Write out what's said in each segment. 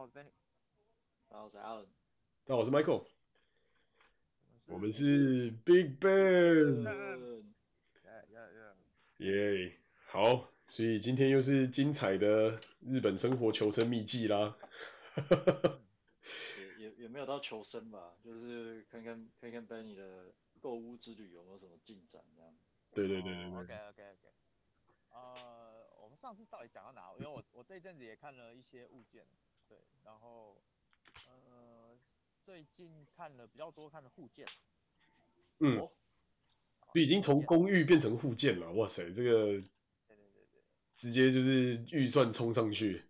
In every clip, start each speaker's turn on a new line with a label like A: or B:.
A: 好，我是 Benny。
B: 大家好，我是 Alan。
C: 大家好，我是 Michael。我们是 Big Ben。耶，好，所以今天又是精彩的日本生活求生秘技啦。
B: 也也也没有到求生吧，就是看看看看 Benny 的购物之旅有没有什么进展这样。
C: 对对对对对。
A: OK OK OK。呃，我们上次到底讲到哪？因为我我这一阵子也看了一些物件，对，然后呃最近看了比较多看的护剑。
C: 嗯。已经从公寓变成护剑了，哇塞，这个，对对对对，直接就是预算冲上去，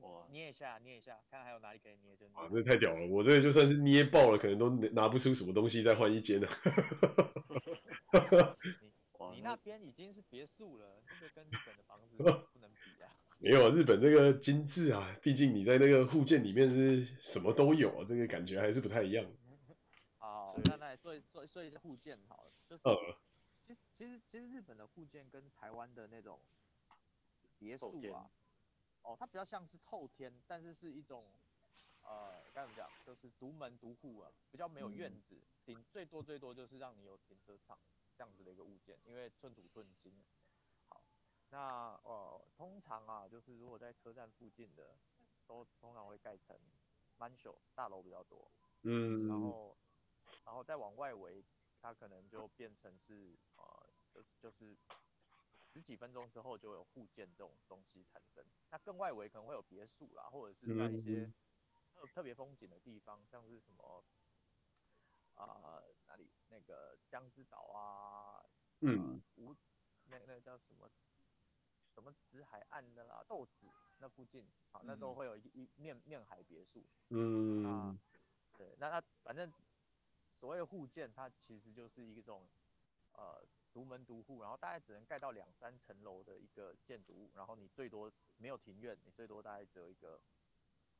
A: 哇，捏一下捏一下，看还有哪里可以捏就捏。
C: 啊，这太屌了，我这个就算是捏爆了，可能都拿不出什么东西再换一间了。
A: 你你那边已经是别墅了，这个跟日本的房子 不能比啊。
C: 没有啊，日本这个精致啊，毕竟你在那个护剑里面是什么都有啊，这个感觉还是不太一样。
A: 好，那来说一说说一下护剑好了，就是其实其实其实日本的护剑跟台湾的那种别墅啊，哦，它比较像是透天，但是是一种呃该怎么讲，就是独门独户啊，比较没有院子，顶最多最多就是让你有停车场这样子的一个物件，因为寸土寸金。好，那呃通常啊，就是如果在车站附近的，都通常会盖成 mansion 大楼比较多，
C: 嗯，
A: 然后。然后再往外围，它可能就变成是呃，就是就是十几分钟之后就有护建这种东西产生。那更外围可能会有别墅啦，或者是在一些特特别风景的地方，像是什么啊、呃、哪里那个江之岛啊，
C: 嗯，
A: 无那那个叫什么什么紫海岸的啦，豆子那附近好，那都会有一一面面海别墅。
C: 嗯
A: 啊，对，那它反正。所谓的护剑，它其实就是一种，呃，独门独户，然后大概只能盖到两三层楼的一个建筑物，然后你最多没有庭院，你最多大概只有一个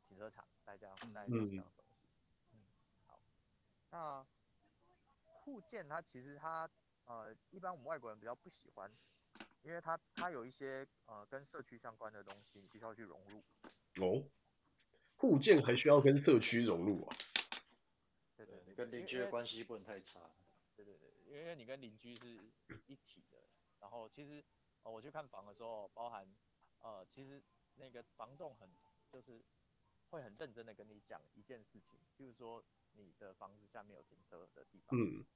A: 停车场，大概这样，大概这样东西。嗯，好，那户建它其实它，呃，一般我们外国人比较不喜欢，因为它它有一些呃跟社区相关的东西，你必须要去融入。
C: 哦，护建还需要跟社区融入啊？
B: 对对，你跟邻居的关系不能太差。
A: 对对对，因为你跟邻居是一体的。然后其实，呃，我去看房的时候，包含，呃，其实那个房仲很就是会很认真的跟你讲一件事情，譬如说你的房子下面有停车的地方，
C: 嗯，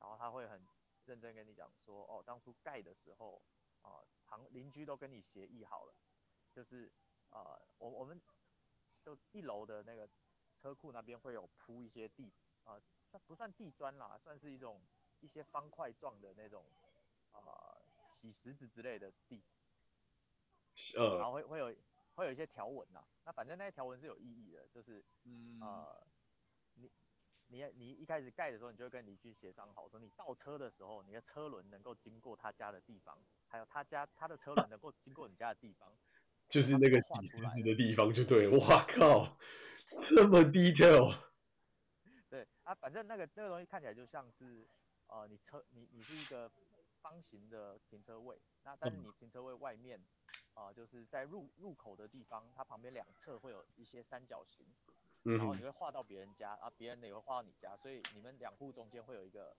A: 然后他会很认真跟你讲说，哦，当初盖的时候，啊、呃，旁邻居都跟你协议好了，就是，呃，我我们就一楼的那个。车库那边会有铺一些地，啊，算不算地砖啦？算是一种一些方块状的那种，啊，洗石子之类的地，
C: 呃，
A: 然后会会有会有一些条纹呐。那反正那些条纹是有意义的，就是，嗯，呃，你你你一开始盖的时候，你就会跟邻居协商好，说你倒车的时候，你的车轮能够经过他家的地方，还有他家他的车轮能够经过你家的地方，
C: 就是那个洗石子的地方，就对，哇靠！这么 detail，
A: 对啊，反正那个那个东西看起来就像是，呃，你车你你是一个方形的停车位，那但是你停车位外面，啊、呃，就是在入入口的地方，它旁边两侧会有一些三角形，然后你会画到别人家，啊，别人的也会画到你家，所以你们两户中间会有一个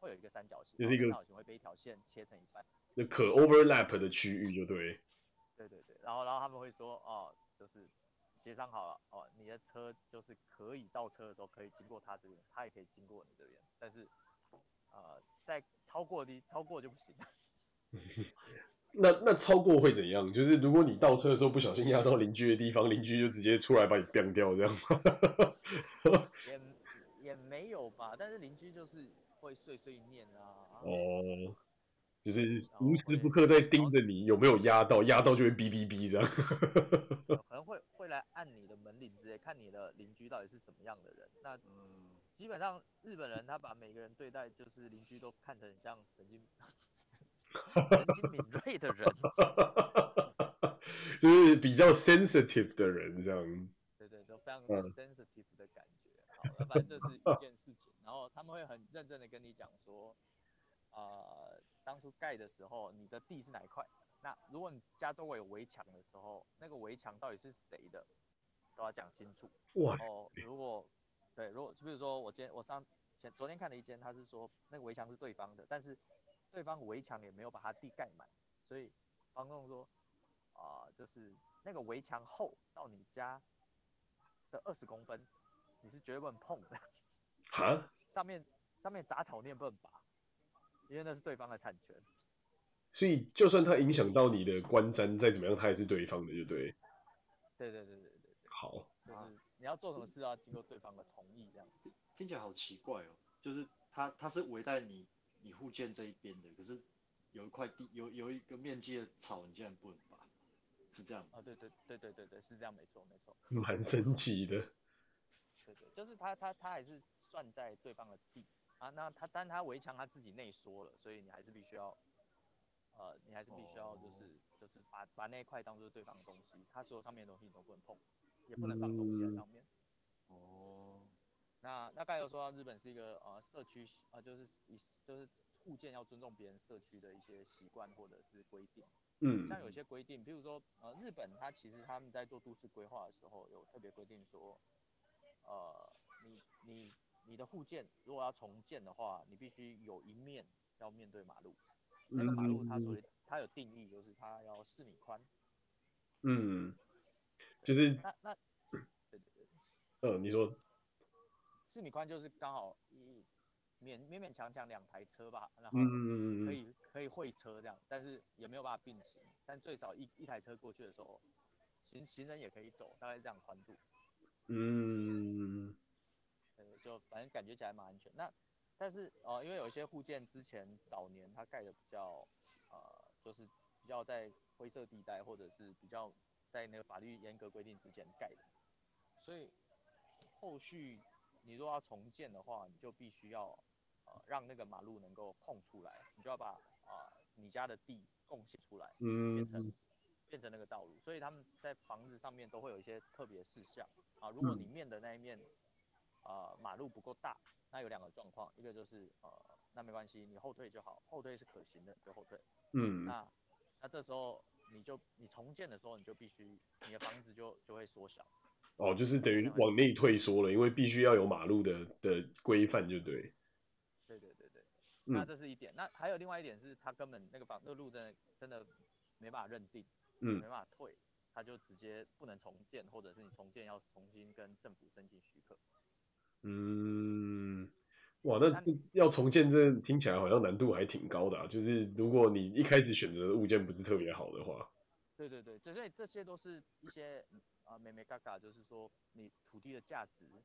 A: 会有一个三角形，就是一个三角形会被一条线切成一半，
C: 那可 overlap 的区域就对，
A: 对对对，然后然后他们会说，哦、呃，就是。协商好了哦，你的车就是可以倒车的时候可以经过他这边，他也可以经过你这边，但是，呃，在超过的超过就不行。
C: 那那超过会怎样？就是如果你倒车的时候不小心压到邻居的地方，邻居就直接出来把你干掉这样
A: 也也没有吧，但是邻居就是会碎碎念啊。
C: 哦。就是无时不刻在盯着你有没有压到，压到就会哔哔哔这样。
A: 可能会会来按你的门铃之类，看你的邻居到底是什么样的人。那嗯，基本上日本人他把每个人对待就是邻居都看得很像神经神经敏锐的人，
C: 就是比较 sensitive 的人这样。
A: 对对，都非常 sensitive 的感觉。反正这是一件事情，然后他们会很认真的跟你讲说，啊、呃。当初盖的时候，你的地是哪一块？那如果你家周围有围墙的时候，那个围墙到底是谁的，都要讲清楚。
C: 哇。
A: 然后如果对，如果就比如说我今天我上前昨天看了一间，他是说那个围墙是对方的，但是对方围墙也没有把他地盖满，所以房东说啊、呃，就是那个围墙厚到你家的二十公分，你是绝对不能碰的。
C: 哈？
A: 上面上面杂草你也不能拔，因为那是对方的产权。
C: 所以就算它影响到你的观瞻，再怎么样，它也是对方的，就对。
A: 对对对对对对。
C: 好。
A: 就是你要做什么事要经过对方的同意，这样。
B: 听起来好奇怪哦，就是它它是围在你你护建这一边的，可是有一块地有有一个面积的草，你竟然不能拔，是这样吗？
A: 啊，对对对对对对，是这样，没错没错。
C: 蛮神奇的。
A: 对对，就是他他他还是算在对方的地啊，那他但他围墙他自己内缩了，所以你还是必须要。呃，你还是必须要就是、oh. 就是把把那一块当做对方的东西，他所有上面的东西你都不能碰，也不能放东西在上面。
B: 哦、oh.。
A: 那那刚才有说到日本是一个呃社区呃就是以就是户建要尊重别人社区的一些习惯或者是规定。
C: 嗯。
A: 像有些规定，比如说呃日本它其实他们在做都市规划的时候有特别规定说，呃你你你的户建如果要重建的话，你必须有一面要面对马路。那个马路它所谓它有定义，就是它要四米宽。
C: 嗯，就是
A: 那那对对对，
C: 呃，你说
A: 四米宽就是刚好一勉勉勉强强两台车吧，然后可以、嗯、可以会车这样，但是也没有办法并行，但最少一一台车过去的时候，行行人也可以走，大概这样宽度。
C: 嗯，
A: 对，就反正感觉起来蛮安全。那但是呃，因为有一些户建之前早年它盖的比较呃，就是比较在灰色地带，或者是比较在那个法律严格规定之前盖的，所以后续你如果要重建的话，你就必须要呃让那个马路能够空出来，你就要把啊、呃、你家的地贡献出来，变成变成那个道路。所以他们在房子上面都会有一些特别事项啊，如果你面的那一面啊、呃、马路不够大。那有两个状况，一个就是呃，那没关系，你后退就好，后退是可行的，就后退。
C: 嗯。
A: 那那这时候你就你重建的时候，你就必须你的房子就就会缩小。
C: 哦，就是等于往内退缩了，因为必须要有马路的的规范，就对。
A: 对对对对。那这是一点，嗯、那还有另外一点是，他根本那个房那个路真的真的没办法认定，
C: 嗯，
A: 没办法退，他就直接不能重建，或者是你重建要重新跟政府申请许可。
C: 嗯，哇，那要重建这听起来好像难度还挺高的啊。就是如果你一开始选择的物件不是特别好的话，
A: 对对对，所以这些都是一些啊美美嘎嘎，就是说你土地的价值，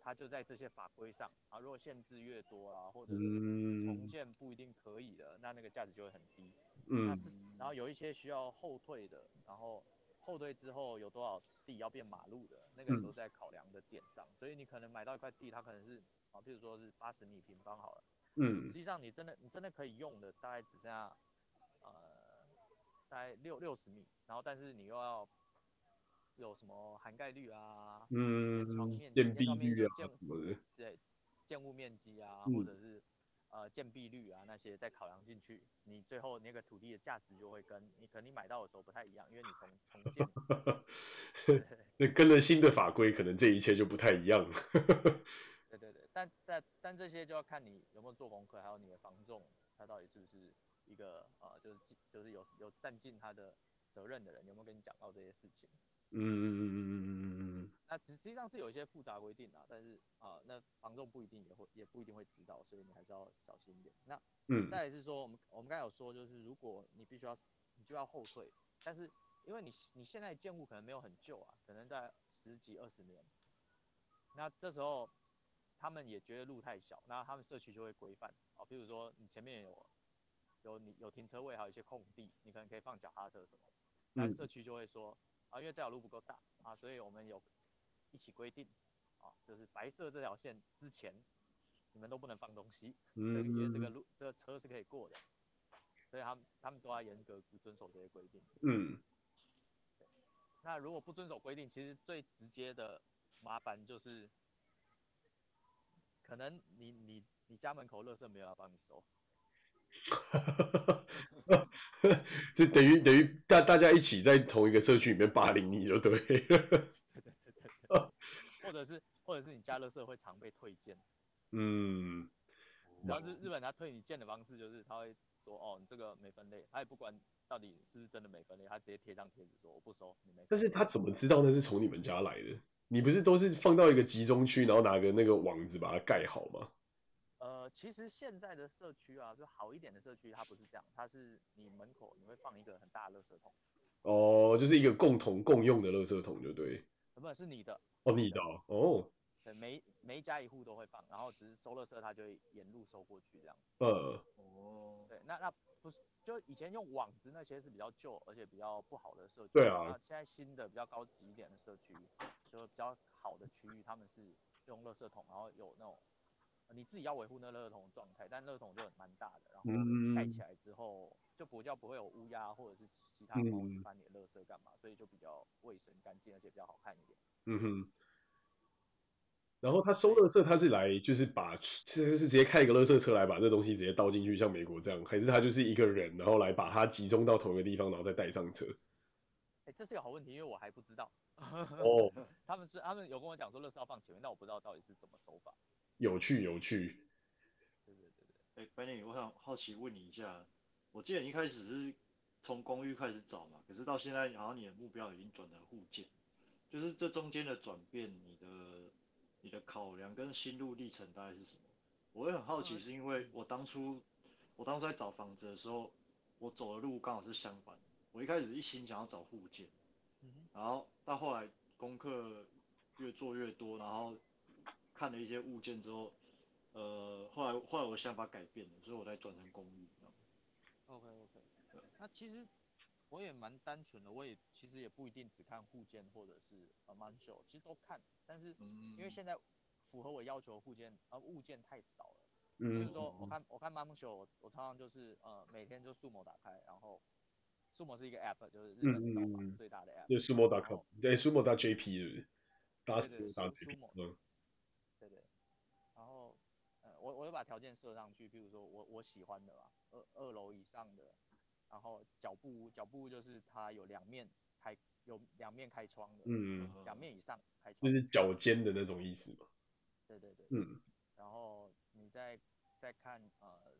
A: 它就在这些法规上啊。如果限制越多啊，或者是重建不一定可以的，那那个价值就会很低。
C: 嗯，
A: 那是然后有一些需要后退的，然后。后退之后有多少地要变马路的，那个都在考量的点上，嗯、所以你可能买到一块地，它可能是啊，譬如说是八十米平方好了，
C: 嗯，
A: 实际上你真的你真的可以用的大概只剩下呃大概六六十米，然后但是你又要有什么涵盖率啊，
C: 嗯，建蔽率啊
A: 建
C: 什么的，
A: 对，建物面积啊，
C: 嗯、
A: 或者是。呃，建蔽率啊，那些再考量进去，你最后那个土地的价值就会跟你可能你买到的时候不太一样，因为你从重建，
C: 那跟了新的法规，可能这一切就不太一样
A: 了。对对对，但但但这些就要看你有没有做功课，还有你的房仲，他到底是不是一个呃，就是就是有有占尽他的责任的人，有没有跟你讲到这些事情？
C: 嗯嗯嗯嗯嗯嗯嗯，
A: 那实实际上是有一些复杂规定的，但是啊、呃，那房仲不一定也会也不一定会知道，所以你还是要小心一点。那嗯，再来是说我们我们刚才有说，就是如果你必须要你就要后退，但是因为你你现在建物可能没有很旧啊，可能在十几二十年，那这时候他们也觉得路太小，那他们社区就会规范。啊，比如说你前面有有你有停车位，还有一些空地，你可能可以放脚踏车什么，那社区就会说。啊，因为这条路不够大啊，所以我们有一起规定啊，就是白色这条线之前，你们都不能放东西，嗯，因为这个路这个车是可以过的，所以他们他们都要严格不遵守这些规定。
C: 嗯，
A: 那如果不遵守规定，其实最直接的麻烦就是，可能你你你家门口垃圾没有要帮你收。
C: 就等于等于大大家一起在同一个社区里面霸凌你就对了。对对对
A: 对。或者是或者是你家乐社会常被推荐。
C: 嗯。
A: 然后日日本他推你件的方式就是他会说哦你这个没分类，他也不管到底是不是真的没分类，他直接贴上贴纸说我不收你没。
C: 但是他怎么知道那是从你们家来的？你不是都是放到一个集中区，然后拿个那个网子把它盖好吗？
A: 呃，其实现在的社区啊，就好一点的社区，它不是这样，它是你门口你会放一个很大的垃圾桶。
C: 哦，就是一个共同共用的垃圾桶，就对。
A: 不是你的。
C: 哦，你的哦。
A: 对，每每一家一户都会放，然后只是收垃圾，它就会沿路收过去这样。
C: 呃。
A: 哦。对，那那不是，就以前用网子那些是比较旧而且比较不好的社区。
C: 对啊。
A: 那现在新的比较高级一点的社区，就比较好的区域，他们是用垃圾桶，然后有那种。你自己要维护那个垃圾桶的状态，但垃圾桶就很蛮大的，然后盖起来之后就比较不会有乌鸦或者是其他猫去翻你的垃圾干嘛，所以就比较卫生干净，而且比较好看一点。
C: 嗯哼。然后他收垃圾，他是来就是把其实是直接开一个垃圾车来把这东西直接倒进去，像美国这样，还是他就是一个人然后来把它集中到同一个地方，然后再带上车？
A: 哎，这是个好问题，因为我还不知道。
C: 哦。
A: 他们是他们有跟我讲说垃圾要放前面，但我不知道到底是怎么收法。
C: 有趣有趣，
B: 对对对对，哎，Benny，我想好奇问你一下，我记得你一开始是从公寓开始找嘛，可是到现在好像你的目标已经转成户建，就是这中间的转变，你的你的考量跟心路历程大概是什么？我会很好奇，是因为我当初我当初在找房子的时候，我走的路刚好是相反，我一开始一心想要找户建，然后到后来功课越做越多，然后。看了一些物件之后，呃，后来后来我的想法改变了，所以我才转成公寓。
A: OK OK，那其实我也蛮单纯的，我也其实也不一定只看户件或者是呃 Mansho，其实都看，但是因为现在符合我要求的户建呃物件太少了，比如说我看我看 Mansho，我我常常就是呃每天就 Sumo 打开，然后 Sumo 是一个 app，就是日本找房最大的 app，
C: 对 Sumo.com，对 Sumo.jp 是不是？
A: 对对 Sumo。对对，然后，呃，我我就把条件设上去，譬如说我我喜欢的吧，二二楼以上的，然后脚步屋，脚步屋就是它有两面开，有两面开窗的，嗯，两面以上开窗，
C: 就是脚尖的那种意思嘛。
A: 对对对，
C: 嗯，
A: 然后你再再看呃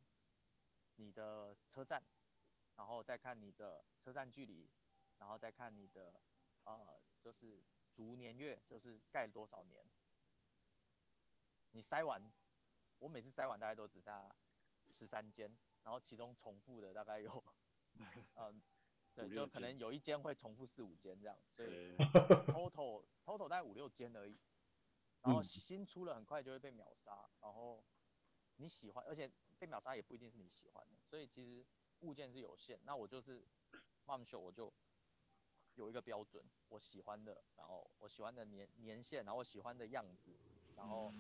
A: 你的车站，然后再看你的车站距离，然后再看你的呃就是逐年月，就是盖了多少年。你筛完，我每次筛完大概都只差十三间，然后其中重复的大概有，嗯，对，就可能有一间会重复四五间这样，所以 total total 大概五六间而已，然后新出了很快就会被秒杀，然后你喜欢，而且被秒杀也不一定是你喜欢的，所以其实物件是有限，那我就是 Mumshow 我就有一个标准，我喜欢的，然后我喜欢的年年限，然后我喜欢的样子，然后。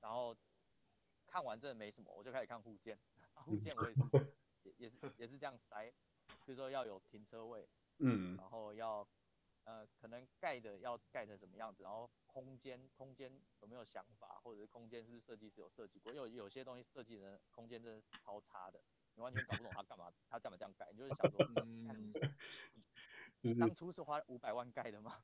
A: 然后看完真的没什么，我就开始看户建。户建我也是，也也是也是这样塞，比如说要有停车位，
C: 嗯，
A: 然后要呃可能盖的要盖成什么样子，然后空间空间有没有想法，或者是空间是不是设计师有设计过，因为有有些东西设计的空间真的是超差的，你完全搞不懂他干嘛，他干嘛这样盖，你就是想说，嗯，你当初是花五百万盖的吗？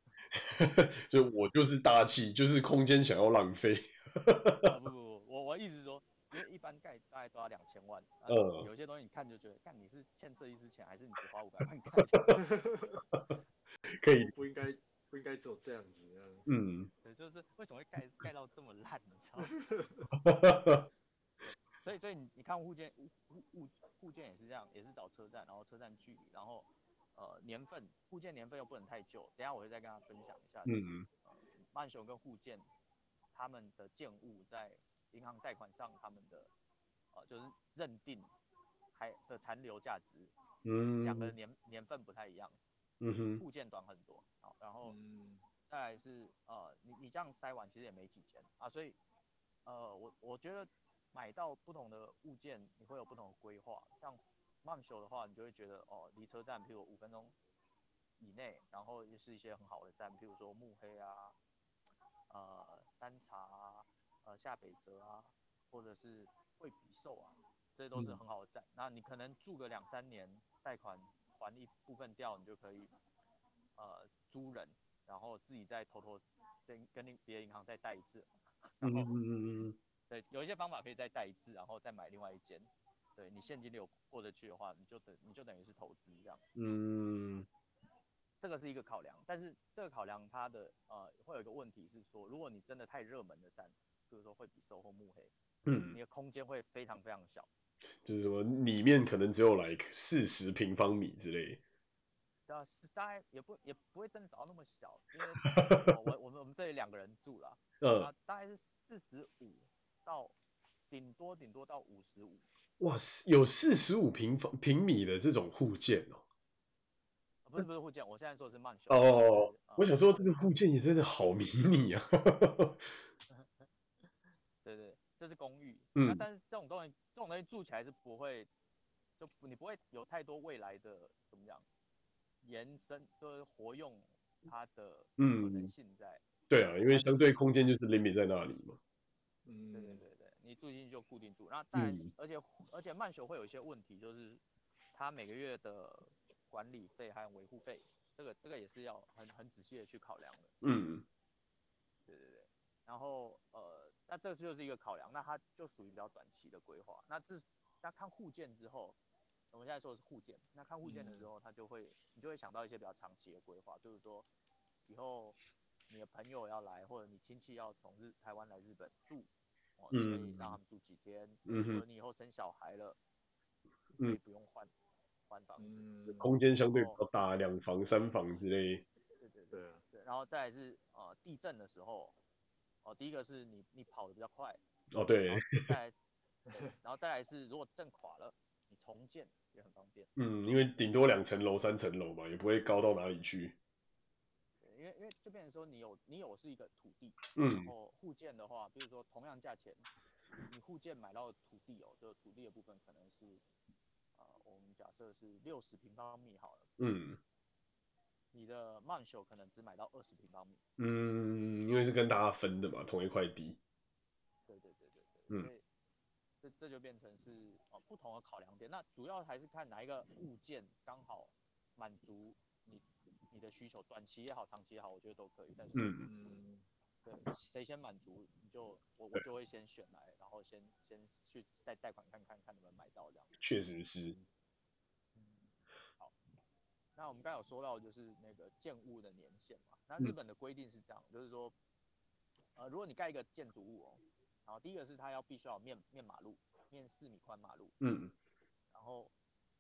C: 就我就是大气，就是空间想要浪费。
A: 不不不，我我意思是说，因为一般盖大概都要两千万，嗯，有些东西你看就觉得，看你是欠设计师钱，还是你只花五百万盖？
C: 可以，
B: 不应该不应该只有这样子，
C: 嗯，
A: 对，就是为什么会盖盖到这么烂，你知道吗？所以所以你你看户建物物物件也是这样，也是找车站，然后车站距离，然后呃年份，户建年份又不能太旧，等下我会再跟他分享一下，
C: 嗯，
A: 曼雄跟户建。他们的建物在银行贷款上，他们的呃就是认定还的残留价值，
C: 嗯，
A: 两个年年份不太一样，
C: 嗯哼，
A: 物件短很多，好，然后再来是呃你你这样塞完其实也没几间啊，所以呃我我觉得买到不同的物件你会有不同的规划，像 Mansho 的话你就会觉得哦离车站譬如五分钟以内，然后又是一些很好的站，譬如说慕黑啊。呃，山茶啊，呃，下北泽啊，或者是惠比寿啊，这些都是很好的站。嗯、那你可能住个两三年，贷款还一部分掉，你就可以呃租人，然后自己再偷偷跟跟别的银行再贷一次。然后嗯嗯嗯嗯。对，有一些方法可以再贷一次，然后再买另外一间。对，你现金流过得去的话，你就等你就等于是投资这样。嗯。这个是一个考量，但是这个考量它的呃会有一个问题是说，如果你真的太热门的站，比如说会比 SOHO 慕黑，嗯，你的空间会非常非常小，
C: 就是说里面可能只有 like 四十平方米之类。
A: 对啊，是大概也不也不会真的找到那么小，因为 我我们我们这里两个人住了，嗯，大概是四十五到顶多顶多到五十五。
C: 哇，有四十五平方平米的这种户建哦。
A: 不是不是户建，我现在说的是曼秀。
C: 哦，我想说这个户建也真的好迷你啊。
A: 这是公寓。嗯。但是这种东西，这种东西住起来是不会，就你不会有太多未来的怎么讲延伸，就是活用它的可能性在。
C: 嗯、对啊，因为相对空间就是 limit 在那里嘛。
A: 嗯。对对对对，你住进去就固定住，那但、嗯、而且而且曼秀会有一些问题，就是它每个月的。管理费还有维护费，这个这个也是要很很仔细的去考量的。嗯，对对对。然后呃，那这就是一个考量，那它就属于比较短期的规划。那这那看户建之后，我们现在说的是户建，那看户建的时候，它就会你就会想到一些比较长期的规划，就是说以后你的朋友要来，或者你亲戚要从日台湾来日本住，哦，你可以让他们住几天，嗯，或者你以后生小孩了，可以不用换。
C: 嗯，空间相对比较大，两房、三房之类。
A: 对对对对，然后再来是呃地震的时候，哦，第一个是你你跑的比较快。
C: 哦对。
A: 再来，然后再来是如果震垮了，你重建也很方便。
C: 嗯，因为顶多两层楼、三层楼嘛，也不会高到哪里去。
A: 对，因为因为就变成说你有你有是一个土地，嗯，然后互建的话，比如说同样价钱，你互建买到的土地哦，这个土地的部分可能是。我们假设是六十平方米好了，嗯，你的曼秀可能只买到二十平方米，
C: 嗯，因为是跟大家分的嘛，同一块地，
A: 对对对对对，嗯，所以这这就变成是哦不同的考量点，那主要还是看哪一个物件刚好满足你你的需求，短期也好，长期也好，我觉得都可以，但是嗯。嗯对，谁先满足你就我我就会先选来，然后先先去再贷款看看看能不能买到这样。
C: 确实是。
A: 那我们刚才有说到就是那个建物的年限嘛，那日本的规定是这样，嗯、就是说，呃，如果你盖一个建筑物哦，然后第一个是它要必须要面面马路，面四米宽马路，嗯，然后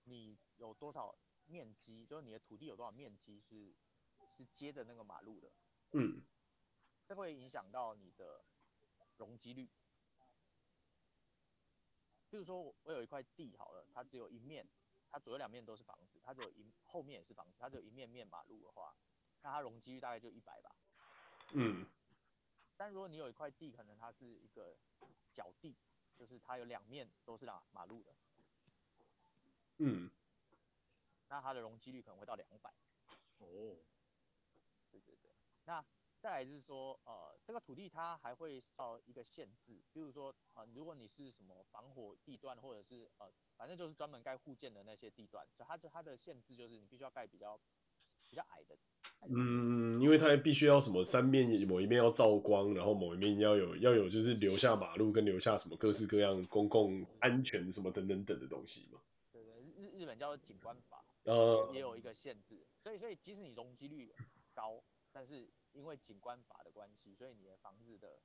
A: 你有多少面积，就是你的土地有多少面积是是接着那个马路的，嗯。这会影响到你的容积率。比如说，我有一块地好了，它只有一面，它左右两面都是房子，它只有一后面也是房子，它只有一面面马路的话，那它容积率大概就一百吧。嗯。但如果你有一块地，可能它是一个角地，就是它有两面都是马马路的。嗯。那它的容积率可能会到两百。哦。对对对，那。再来就是说，呃，这个土地它还会受一个限制，比如说，呃，如果你是什么防火地段，或者是呃，反正就是专门盖户建的那些地段，就它就它的限制就是你必须要盖比较比较矮的。
C: 嗯，因为它必须要什么三面某一面要照光，然后某一面要有要有就是留下马路跟留下什么各式各样公共安全什么等等等的东西嘛。
A: 对对，日日本叫做景观法，呃，也有一个限制，所以所以即使你容积率高，但是因为景观法的关系，所以你的房子的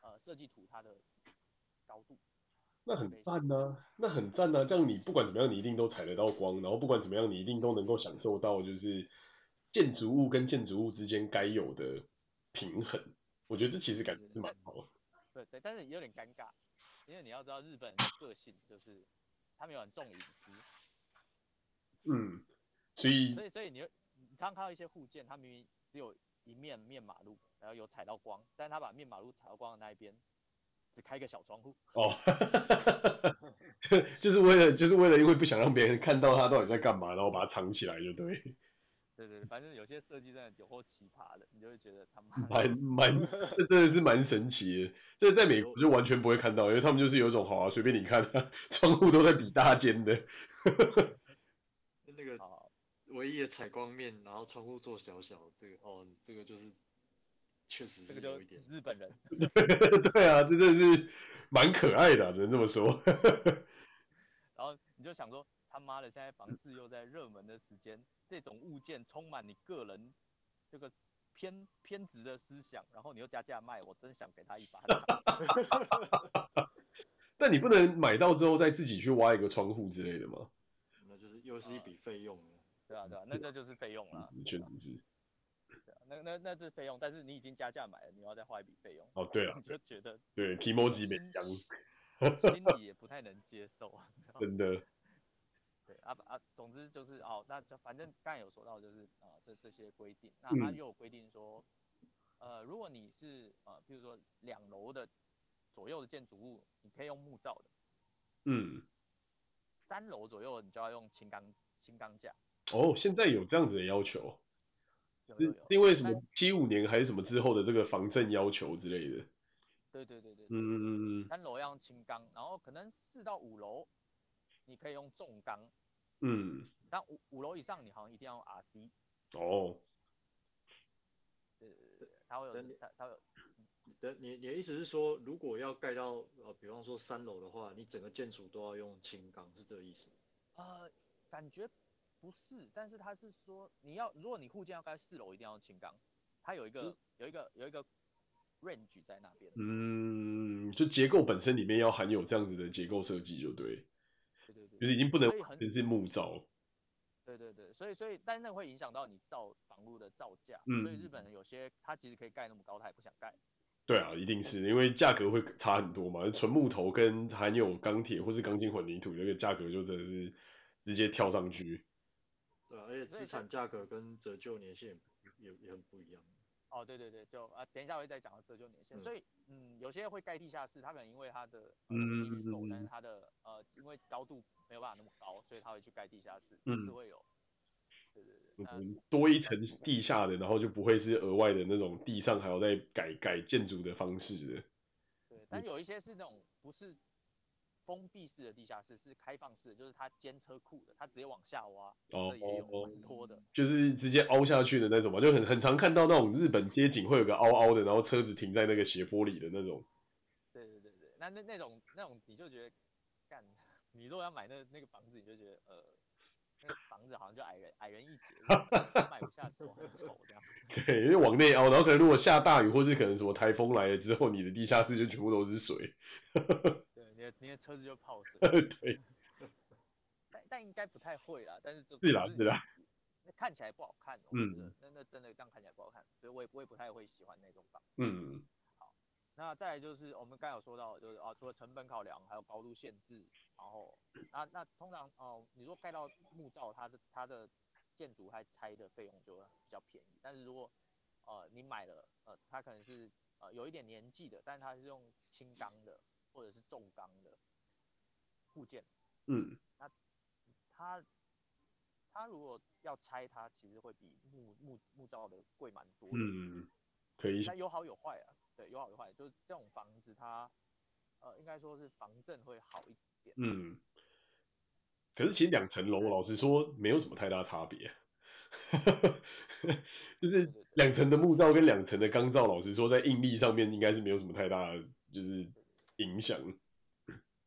A: 呃设计图它的高度，
C: 那很赞呢、啊，那很赞呢、啊。这样你不管怎么样，你一定都采得到光，然后不管怎么样，你一定都能够享受到就是建筑物跟建筑物之间该有的平衡。我觉得这其实感觉是蛮好的。
A: 对对，但是有点尴尬，因为你要知道日本人的个性就是他们有很重隐私。
C: 嗯，所以
A: 所以所以你你常常看到一些户建，他明明只有。一面面马路，然后有踩到光，但是他把面马路踩到光的那一边，只开个小窗户。哦，
C: 就 就是为了就是为了因为不想让别人看到他到底在干嘛，然后把它藏起来就对。
A: 对对对，反正有些设计真的有够奇葩的，你就会觉得他妈
C: 蛮蛮，这真的是蛮神奇的。这在美国就完全不会看到，因为他们就是有一种好啊，随便你看，窗户都在比大间的。
B: 那个唯一的采光面，然后窗户做小小，这个哦，这个就是确实是有一点
A: 日本人。
C: 对啊，这真的是蛮可爱的啊，只能这么说。
A: 然后你就想说。他妈的，现在房市又在热门的时间，这种物件充满你个人这个偏偏执的思想，然后你又加价卖，我真想给他一巴掌。
C: 但你不能买到之后再自己去挖一个窗户之类的吗？
B: 那就是又是一笔费用了。
A: 对啊对啊，那那就是费用了。
C: 确实是。
A: 对啊，那那那是费用，但是你已经加价买了，你要再花一笔费用。
C: 哦，对啊。
A: 你就觉得
C: 对提莫吉没讲，
A: 心里也不太能接受。
C: 真的。
A: 对啊啊，总之就是哦，那就反正刚才有说到就是啊、呃、这这些规定，那它又有规定说，嗯、呃如果你是呃譬如说两楼的左右的建筑物，你可以用木造的，
C: 嗯，
A: 三楼左右你就要用轻钢轻钢架。
C: 哦，现在有这样子的要求，
A: 有有有，
C: 因为什么七五年还是什么之后的这个防震要求之类的。
A: 对对对对，
C: 嗯嗯嗯，
A: 三楼要用轻钢，然后可能四到五楼。你可以用重钢，
C: 嗯，
A: 但五五楼以上你好像一定要用 RC。
C: 哦，
A: 对对对，它会有，它它有。
B: 的，你你的意思是说，如果要盖到呃，比方说三楼的话，你整个建筑都要用轻钢，是这个意思？
A: 呃，感觉不是，但是他是说你要，如果你户建要盖四楼，一定要用轻钢，它有一个有一个有一个 range 在那边。
C: 嗯，就结构本身里面要含有这样子的结构设计，就对。对对对就是已经不能完全是木造，
A: 对对对，所以所以，但是那会影响到你造房屋的造价，
C: 嗯，
A: 所以日本人有些他其实可以盖那么高，他也不想盖。
C: 对啊，一定是因为价格会差很多嘛，纯木头跟含有钢铁或是钢筋混凝土，那个价格就真的是直接跳上去。
B: 对啊，而且资产价格跟折旧年限也也很不一样。
A: 哦，对对对，就啊，等一下我会再讲到折旧年限。嗯、所以，嗯，有些会盖地下室，他可能因为他的呃基率够，但是它的呃因为高度没有办法那么高，所以他会去盖地下室，嗯，是会有。对对对，
C: 嗯，多一层地下的，然后就不会是额外的那种地上还要再改改建筑的方式的。
A: 对，但有一些是那种不是。封闭式的地下室是开放式的，就是它兼车库的，它直接往下挖，哦，这也有蛮拖的，
C: 就是直接凹下去的那种嘛，就很很常看到那种日本街景会有个凹凹的，然后车子停在那个斜坡里的那种。
A: 对对对对，那那那种那种你就觉得，干，你如果要买那那个房子，你就觉得呃，那个房子好像就矮人矮人一截，买不下手，很丑这样。
C: 对，因为往内凹，然后可能如果下大雨或是可能什么台风来了之后，你的地下室就全部都是水。
A: 你的车子就泡水。
C: 对。
A: 但但应该不太会啦，但是就。
C: 是啦是啦。
A: 那看起来不好看，我觉得那那真的这样看起来不好看，所以我也我也不太会喜欢那种房。
C: 嗯。
A: 好，那再来就是我们刚有说到，就是啊，除了成本考量，还有高度限制，然后那那通常哦，你说盖到木造，它的它的建筑还拆的费用就会比较便宜，但是如果呃你买了呃，它可能是呃有一点年纪的，但是它是用轻钢的。或者是重钢的部件，
C: 嗯，
A: 那它它如果要拆，它其实会比木木木造的贵蛮多的，
C: 嗯，可以，
A: 但有好有坏啊，对，有好有坏，就是这种房子它，呃，应该说是防震会好一点，
C: 嗯，可是其实两层楼，老实说没有什么太大差别，就是两层的木造跟两层的钢造，老实说在应力上面应该是没有什么太大的，就是。影响。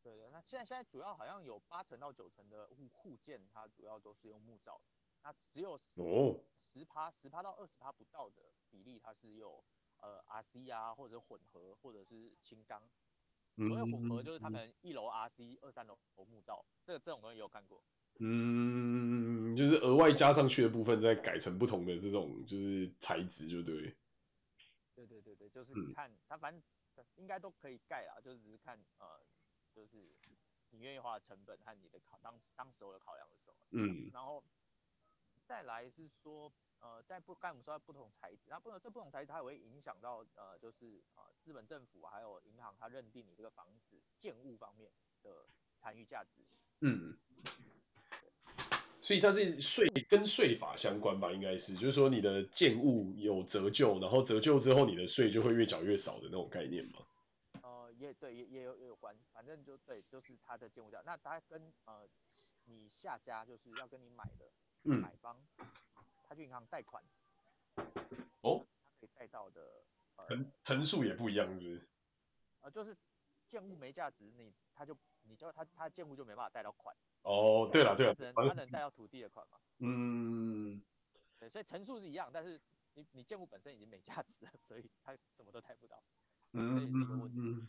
A: 对的，那现在现在主要好像有八成到九成的户户建，它主要都是用木造的，那只有
C: 哦
A: 十趴十趴到二十趴不到的比例，它是有呃 RC 啊，或者混合，或者是轻钢。所谓混合就是他可能一楼 RC，二三楼木造，这个这种东西也有看过。
C: 嗯，就是额外加上去的部分，再改成不同的这种就是材质，就对。
A: 对对对对，就是看它反正。应该都可以盖啦，就只是看呃，就是你愿意花的成本和你的考当当时候的考量的时候。
C: 嗯。
A: 然后再来是说，呃，在不刚才我们说到不同材质，那不能这不同材质它也会影响到呃，就是呃日本政府还有银行它认定你这个房子建物方面的残余价值。
C: 嗯。所以它是税跟税法相关吧？应该是，就是说你的建物有折旧，然后折旧之后你的税就会越缴越少的那种概念吗？
A: 呃，也对，也也有也有关，反正就对，就是它的建物价。那它跟呃你下家就是要跟你买的买方，他去银行贷款，
C: 哦，
A: 他可以贷到的呃
C: 层层数也不一样，是不是？
A: 呃，就是建物没价值，你他就你就他他建物就没办法贷到款。
C: 哦，对了对了，
A: 他能他能贷到土地的款嘛？
C: 嗯，
A: 对，所以层数是一样，但是你你建物本身已经没价值了，所以他什么都贷不到。
C: 嗯，这也是一个问题。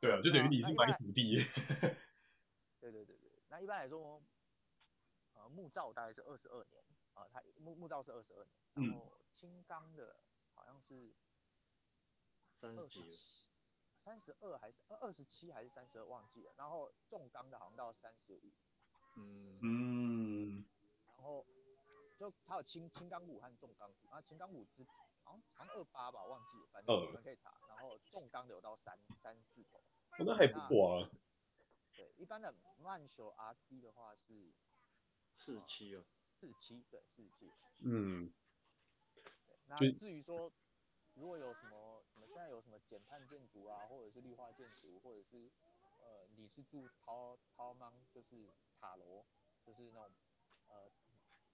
C: 对啊，就等于你是买土地。
A: 对对对对，那一般来说，呃，木造大概是二十二年啊，它木木造是二十二年，然后轻钢的好像是
B: 三十几，
A: 三十二还是二二十七还是三十二忘记了，然后重钢的好像到三十五。
C: 嗯嗯，
A: 然后就它有轻轻钢骨和重钢骨，然后轻钢骨是好像好像二八吧，忘记了，反正你们可以查。嗯、然后重钢的有到三三字头。
C: 哦，那还不错啊。
A: 对，一般的慢朽 RC 的话是
B: 四七哦，
A: 四七对四七。
C: 嗯。
A: 那至于说如果有什么现在有什么减碳建筑啊，或者是绿化建筑，或者是呃你是住陶陶芒就是塔楼，就是那种呃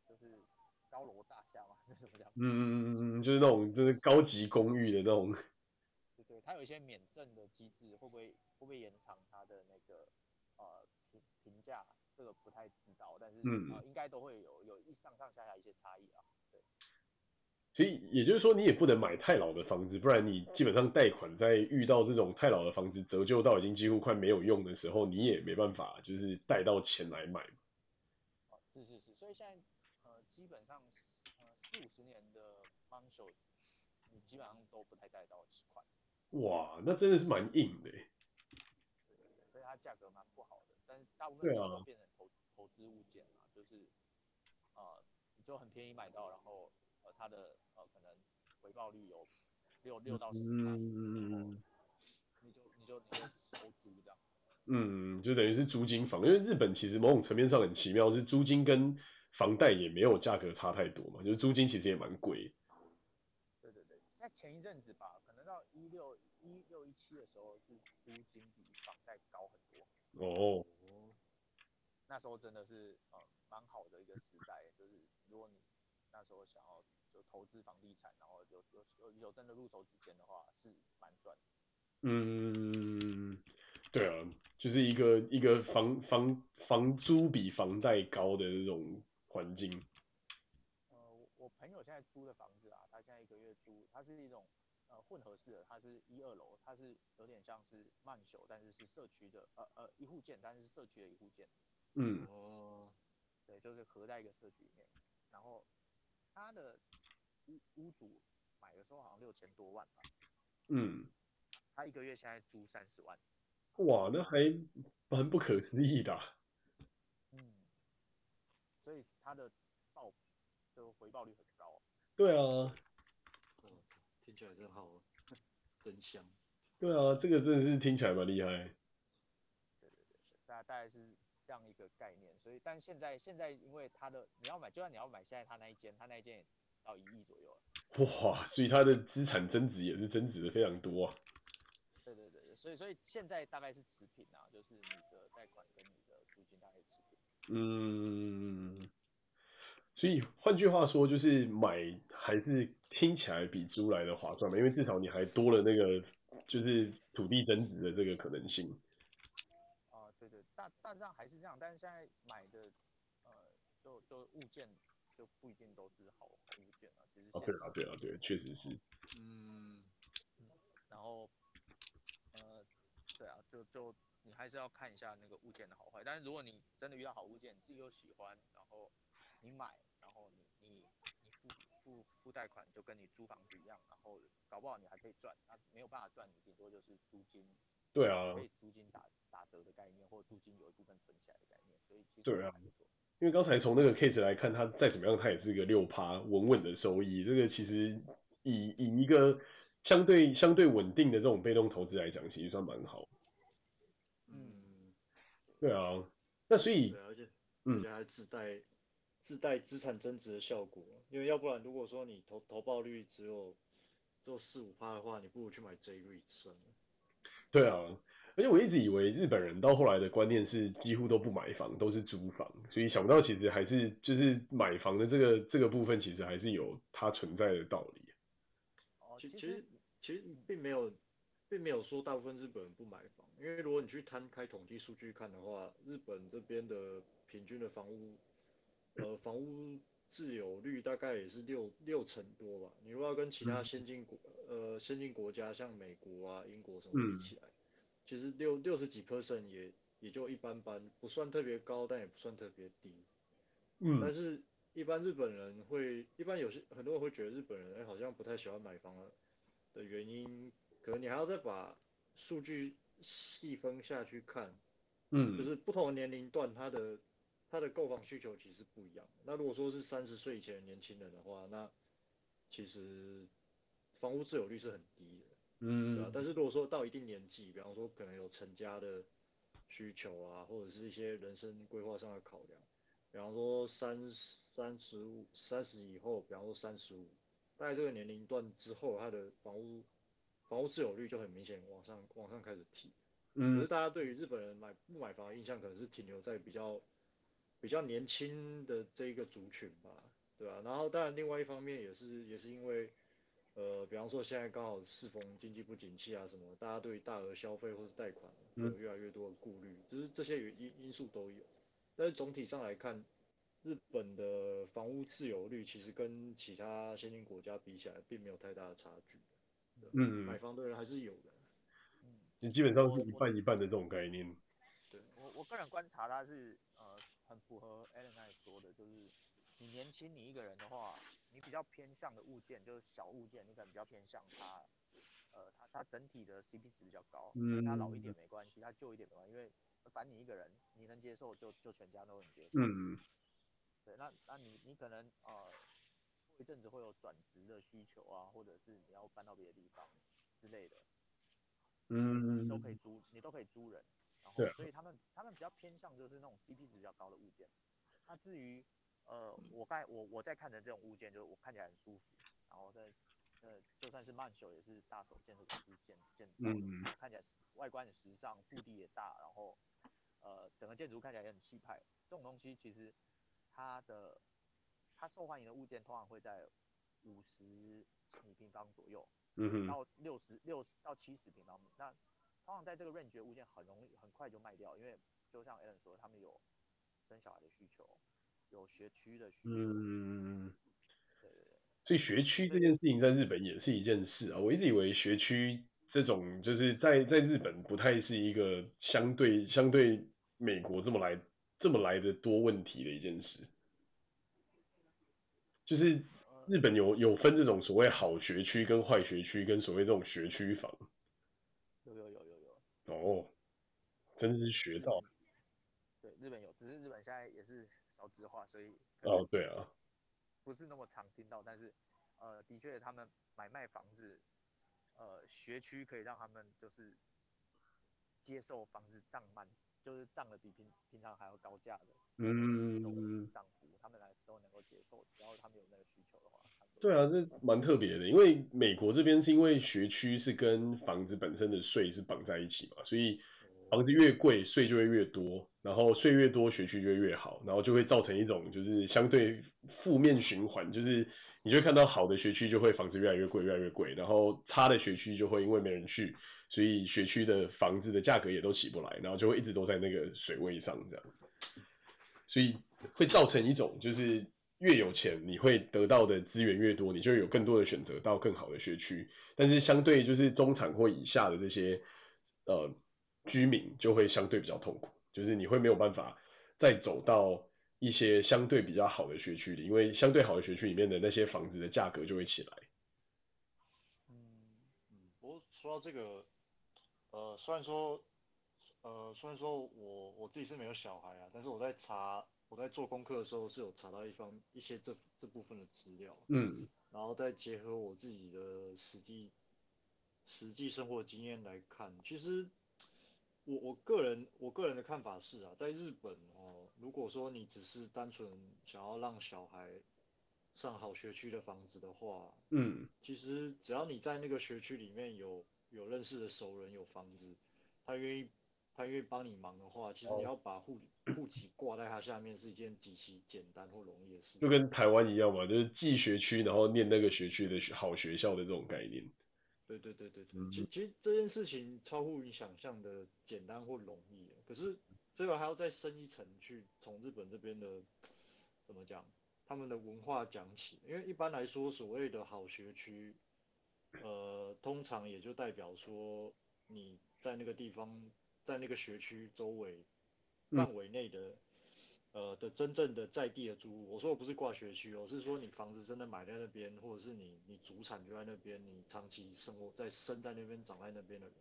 A: 就是高楼大厦嘛，这是怎么讲？
C: 嗯嗯嗯嗯，就是那种就是高级公寓的那种。
A: 对对，它有一些免证的机制，会不会会不会延长它的那个？呃，评评价这个不太知道，但是、嗯、呃，应该都会有有一上上下下一些差异啊。对，
C: 所以也就是说，你也不能买太老的房子，不然你基本上贷款在遇到这种太老的房子折旧到已经几乎快没有用的时候，你也没办法就是贷到钱来买。
A: 哦，是是是，所以现在呃，基本上呃四五十年的帮手，你基本上都不太贷到款。
C: 哇，那真的是蛮硬的。
A: 所以它价格蛮不好的，但是大部分都变成投、啊、投资物件嘛，就是呃，你就很便宜买到，然后呃，它的呃可能回报率有六六到十趴，嗯，你就你就你就收租这样。
C: 嗯，就等于是租金房，因为日本其实某种层面上很奇妙，是租金跟房贷也没有价格差太多嘛，就是租金其实也蛮贵。
A: 对对对，在前一阵子吧，可能到一六一六一七的时候是租金比房贷高很多
C: 哦，
A: 那时候真的是呃蛮好的一个时代，就是如果你那时候想要就投资房地产，然后有有有有真的入手几间的话，是蛮赚。
C: 嗯，对啊，就是一个一个房房房租比房贷高的这种环境。
A: 呃，我朋友现在租的房子啊，他现在一个月租，它是一种。呃，混合式的，它是一二楼，它是有点像是慢朽，但是是社区的，呃呃一户建，但是是社区的一户建。
C: 嗯。
A: 哦。对，就是合在一个社区里面，然后他的屋屋主买的时候好像六千多万吧。
C: 嗯。
A: 他一个月现在租三十万。
C: 哇，那还蛮不可思议的啊。
A: 嗯。所以他的报就回报率很高。
C: 对啊。
B: 听起来真好，真香。
C: 对啊，这个真的是听起来蛮厉害。
A: 对对对，大大概是这样一个概念。所以，但现在现在因为它的你要买，就算你要买现在他那一间，他那一间也到一亿左右了。
C: 哇，所以它的资产增值也是增值的非常多啊。
A: 对对对对，所以所以现在大概是持平啊，就是你的贷款跟你的租金大概是持平。
C: 嗯。所以换句话说，就是买还是听起来比租来的划算嘛，因为至少你还多了那个就是土地增值的这个可能性。
A: 大大致上还是这样，但是现在买的呃，就就物件就不一定都是好好物件了，其实。
C: 啊，对啊，对啊，对，确实是。
A: 嗯。然后，呃，对啊，就就你还是要看一下那个物件的好坏，但是如果你真的遇到好物件，你自己又喜欢，然后。你买，然后你付付付贷款，就跟你租房子一样，然后搞不好你还可以赚，那没有办法赚，你顶多就是租金。
C: 对啊。
A: 可以租金打打折的概念，或租金有一部分存起来的概念，所以其实
C: 对啊，因为刚才从那个 case 来看，它再怎么样，它也是一个六趴稳稳的收益。这个其实以以一个相对相对稳定的这种被动投资来讲，其实算蛮好。
A: 嗯。
C: 对啊，那所以，
B: 而且嗯，而且还自带。自带资产增值的效果，因为要不然如果说你投投报率只有只有四五趴的话，你不如去买 J-REIT 算了。
C: 对啊，而且我一直以为日本人到后来的观念是几乎都不买房，都是租房，所以想不到其实还是就是买房的这个这个部分其实还是有它存在的道理。
B: 哦，其实其实并没有并没有说大部分日本人不买房，因为如果你去摊开统计数据看的话，日本这边的平均的房屋。呃，房屋自有率大概也是六六成多吧。你如果要跟其他先进国，呃，先进国家像美国啊、英国什么比起来，其实六六十几 percent 也也就一般般，不算特别高，但也不算特别低。嗯。但是，一般日本人会，一般有些很多人会觉得日本人哎好像不太喜欢买房了的原因，可能你还要再把数据细分下去看。嗯。就是不同的年龄段，它的。他的购房需求其实不一样。那如果说是三十岁以前的年轻人的话，那其实房屋自有率是很低的，嗯，对吧？但是如果说到一定年纪，比方说可能有成家的需求啊，或者是一些人生规划上的考量，比方说三三十五、三十以后，比方说三十五，大概这个年龄段之后，他的房屋房屋自有率就很明显往上往上开始提。嗯，可是大家对于日本人买不买房的印象，可能是停留在比较。比较年轻的这一个族群吧，对吧？然后当然另外一方面也是也是因为，呃，比方说现在刚好适逢经济不景气啊什么，大家对大额消费或是贷款有越来越多的顾虑，就是这些因因素都有。但是总体上来看，日本的房屋自有率其实跟其他先进国家比起来，并没有太大的差距。嗯，买房的人还是有的。
C: 嗯，你基本上是一半一半的这种概念。
A: 对，我我个人观察它是呃。很符合才说的，就是你年轻你一个人的话，你比较偏向的物件就是小物件，你可能比较偏向它，呃，它它整体的 CP 值比较高，嗯，它老一点没关系，它旧一点没关系，因为反正你一个人你能接受就就全家都能接受，嗯，对，那那你你可能呃过一阵子会有转职的需求啊，或者是你要搬到别的地方之类的，嗯，你都可以租，你都可以租人。然后，所以他们他们比较偏向就是那种 CP 值比较高的物件。那至于呃，我刚才我我在看的这种物件，就是我看起来很舒服，然后在呃，就算是曼秀也是大手建筑公司建建造的，嗯，看起来外观很时尚，腹地也大，然后呃，整个建筑看起来也很气派。这种东西其实它的它受欢迎的物件通常会在五十米平方左右，嗯，到六十六十到七十平方米。那往往在这个 range 的物件很容易很快就卖掉，因为就像 Allen 说，他们有生小孩的需求，有学区的需求。嗯，对对对。
C: 所以学区这件事情在日本也是一件事啊。我一直以为学区这种就是在在日本不太是一个相对相对美国这么来这么来的多问题的一件事。就是日本有有分这种所谓好学区跟坏学区跟所谓这种学区房。哦，真是学到。
A: 对，日本有，只是日本现在也是少子化，所以
C: 哦，对啊，
A: 不是那么常听到。但是，呃，的确，他们买卖房子，呃，学区可以让他们就是接受房子涨满，就是涨的比平平常还要高价的，嗯，涨幅他们来都能够接受，只要他们有那个需求的话。
C: 对啊，这蛮特别的，因为美国这边是因为学区是跟房子本身的税是绑在一起嘛，所以房子越贵税就会越多，然后税越多学区就会越好，然后就会造成一种就是相对负面循环，就是你就会看到好的学区就会房子越来越贵越来越贵，然后差的学区就会因为没人去，所以学区的房子的价格也都起不来，然后就会一直都在那个水位上这样，所以会造成一种就是。越有钱，你会得到的资源越多，你就有更多的选择到更好的学区。但是相对就是中产或以下的这些呃居民，就会相对比较痛苦，就是你会没有办法再走到一些相对比较好的学区里，因为相对好的学区里面的那些房子的价格就会起来。
B: 嗯嗯，不过说到这个，呃，虽然说呃虽然说我我自己是没有小孩啊，但是我在查。我在做功课的时候是有查到一方一些这这部分的资料，嗯，然后再结合我自己的实际实际生活经验来看，其实我我个人我个人的看法是啊，在日本哦，如果说你只是单纯想要让小孩上好学区的房子的话，
C: 嗯，
B: 其实只要你在那个学区里面有有认识的熟人有房子，他愿意他愿意帮你忙的话，其实你要把户户籍挂在他下面是一件极其简单或容易的事。
C: 就跟台湾一样嘛，就是寄学区，然后念那个学区的好学校的这种概念。
B: 对对对对对，其其实这件事情超乎你想象的简单或容易，可是这个还要再深一层去从日本这边的怎么讲，他们的文化讲起，因为一般来说所谓的好学区，呃，通常也就代表说你在那个地方，在那个学区周围范围内的。呃的真正的在地的租户，我说我不是挂学区哦，是说你房子真的买在那边，或者是你你主产就在那边，你长期生活在生在那边长在那边的人，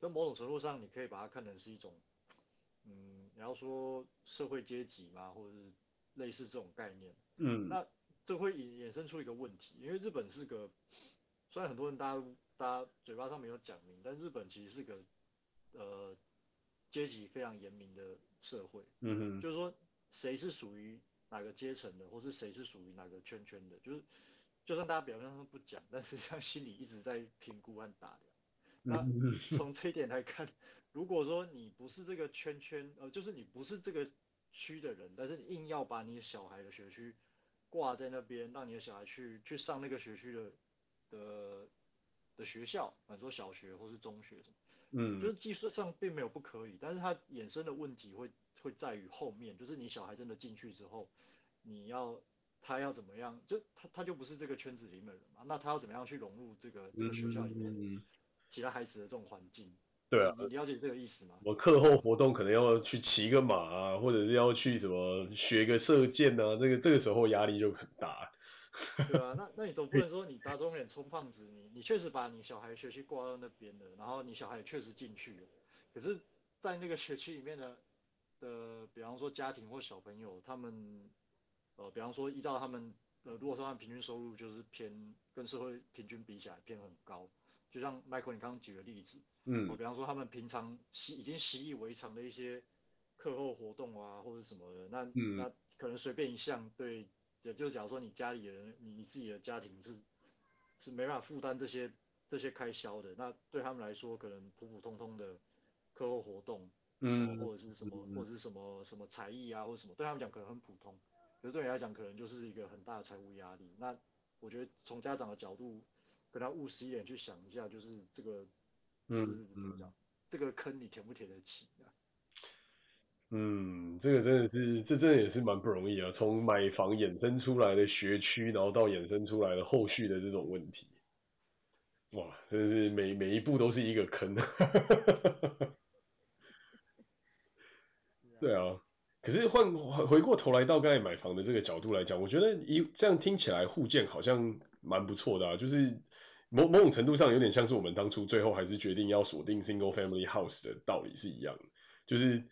B: 在某种程度上，你可以把它看成是一种，嗯，你要说社会阶级嘛，或者是类似这种概念，
C: 嗯，
B: 那这会衍衍生出一个问题，因为日本是个，虽然很多人大家大家嘴巴上没有讲明，但日本其实是个，呃，阶级非常严明的。社会，
C: 嗯哼，
B: 就是说谁是属于哪个阶层的，或是谁是属于哪个圈圈的，就是就算大家表面上不讲，但是他心里一直在评估和打量。那从这一点来看，如果说你不是这个圈圈，呃，就是你不是这个区的人，但是你硬要把你小孩的学区挂在那边，让你的小孩去去上那个学区的的的学校，比如说小学或是中学什么。
C: 嗯，
B: 就是技术上并没有不可以，但是它衍生的问题会会在于后面，就是你小孩真的进去之后，你要他要怎么样，就他他就不是这个圈子里面的人嘛，那他要怎么样去融入这个这个学校里面其他孩子的这种环境？
C: 对啊，
B: 你了解这个意思吗？
C: 我课后活动可能要去骑个马啊，或者是要去什么学个射箭啊，这个这个时候压力就很大。
B: 对啊，那那你总不能说你打肿脸充胖子，你你确实把你小孩学区挂到那边了，然后你小孩也确实进去了，可是，在那个学区里面的的，比方说家庭或小朋友，他们，呃，比方说依照他们，呃，如果说他们平均收入就是偏跟社会平均比起来偏很高，就像 Michael 你刚刚举的例子，
C: 嗯，我
B: 比方说他们平常习已经习以为常的一些课后活动啊或者什么的，那、嗯、那可能随便一项对。也就是假如说你家里人，你你自己的家庭是是没办法负担这些这些开销的，那对他们来说，可能普普通通的课后活动，嗯，或者是什么，嗯、或者是什么什么才艺啊，或者什么，对他们讲可能很普通，可是对你来讲，可能就是一个很大的财务压力。那我觉得从家长的角度，跟他务实一点去想一下，就是这个，就是怎么讲，这个坑你填不填得起啊？
C: 嗯，这个真的是，这真的也是蛮不容易啊。从买房衍生出来的学区，然后到衍生出来的后续的这种问题，哇，真的是每每一步都是一个坑。对啊，可是换回过头来到刚才买房的这个角度来讲，我觉得一这样听起来互建好像蛮不错的啊，就是某某种程度上有点像是我们当初最后还是决定要锁定 single family house 的道理是一样的，就是。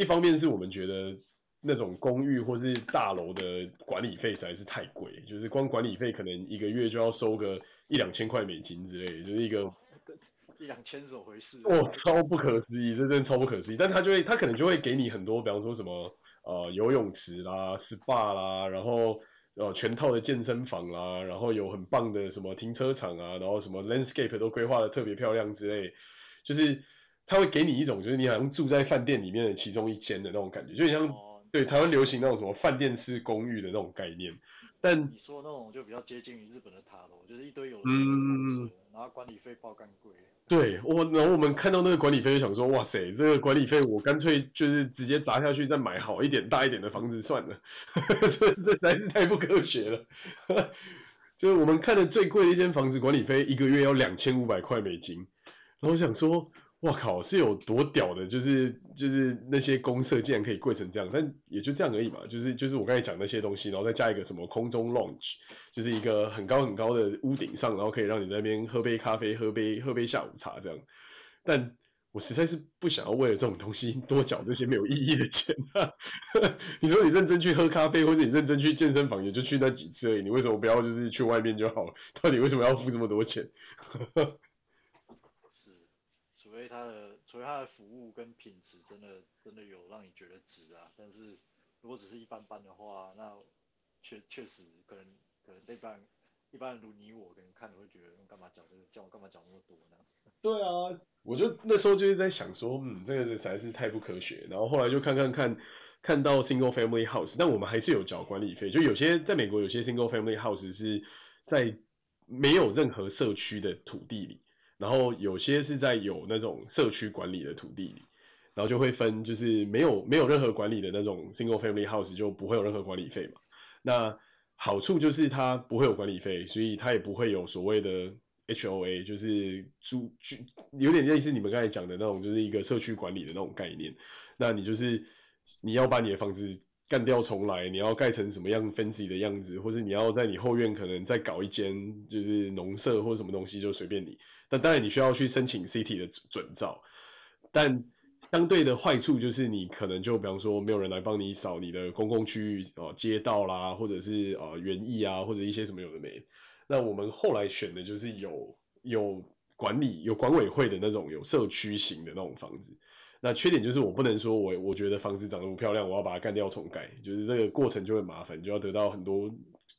C: 一方面是我们觉得那种公寓或是大楼的管理费实在是太贵，就是光管理费可能一个月就要收个一两千块美金之类的，就是一个
B: 一两千怎么回事？
C: 哦，超不可思议，这真的超不可思议。但他就会，他可能就会给你很多，比方说什么呃游泳池啦、SPA 啦，然后呃全套的健身房啦，然后有很棒的什么停车场啊，然后什么 landscape 都规划的特别漂亮之类，就是。他会给你一种，就是你好像住在饭店里面的其中一间的那种感觉，就像、哦、对台湾流行那种什么饭店式公寓的那种概念。但
B: 你说那种就比较接近于日本的塔楼，就是一堆有嗯，然后管理费爆干贵。
C: 对，我然后我们看到那个管理费就想说，哇塞，这个管理费我干脆就是直接砸下去，再买好一点、大一点的房子算了。这这实在是太不科学了。就是我们看的最贵的一间房子，管理费一个月要两千五百块美金，然后我想说。哇靠，是有多屌的？就是就是那些公社竟然可以贵成这样，但也就这样而已嘛。就是就是我刚才讲那些东西，然后再加一个什么空中 lounge，就是一个很高很高的屋顶上，然后可以让你在那边喝杯咖啡、喝杯喝杯下午茶这样。但我实在是不想要为了这种东西多缴这些没有意义的钱啊！你说你认真去喝咖啡，或者你认真去健身房，也就去那几次而已。你为什么不要就是去外面就好了？到底为什么要付这么多钱？
B: 非它的除非它的服务跟品质真的真的有让你觉得值啊，但是如果只是一般般的话，那确确实可能可能一般一般人如你我可能看了会觉得干嘛讲这个叫我干嘛讲那么多呢？
C: 对啊，我就那时候就是在想说，嗯，这个实在是太不科学。然后后来就看看看看到 single family house，但我们还是有缴管理费。就有些在美国有些 single family house 是在没有任何社区的土地里。然后有些是在有那种社区管理的土地里，然后就会分，就是没有没有任何管理的那种 single family house 就不会有任何管理费嘛。那好处就是它不会有管理费，所以它也不会有所谓的 HOA，就是租居，有点类似你们刚才讲的那种，就是一个社区管理的那种概念。那你就是你要把你的房子。干掉重来，你要盖成什么样 fancy 的样子，或是你要在你后院可能再搞一间就是农舍或者什么东西，就随便你。但当然你需要去申请 city 的准照，但相对的坏处就是你可能就比方说没有人来帮你扫你的公共区域哦，街道啦，或者是呃园艺啊，或者一些什么有的没。那我们后来选的就是有有管理有管委会的那种有社区型的那种房子。那缺点就是我不能说我我觉得房子长得不漂亮，我要把它干掉重盖，就是这个过程就会麻烦，就要得到很多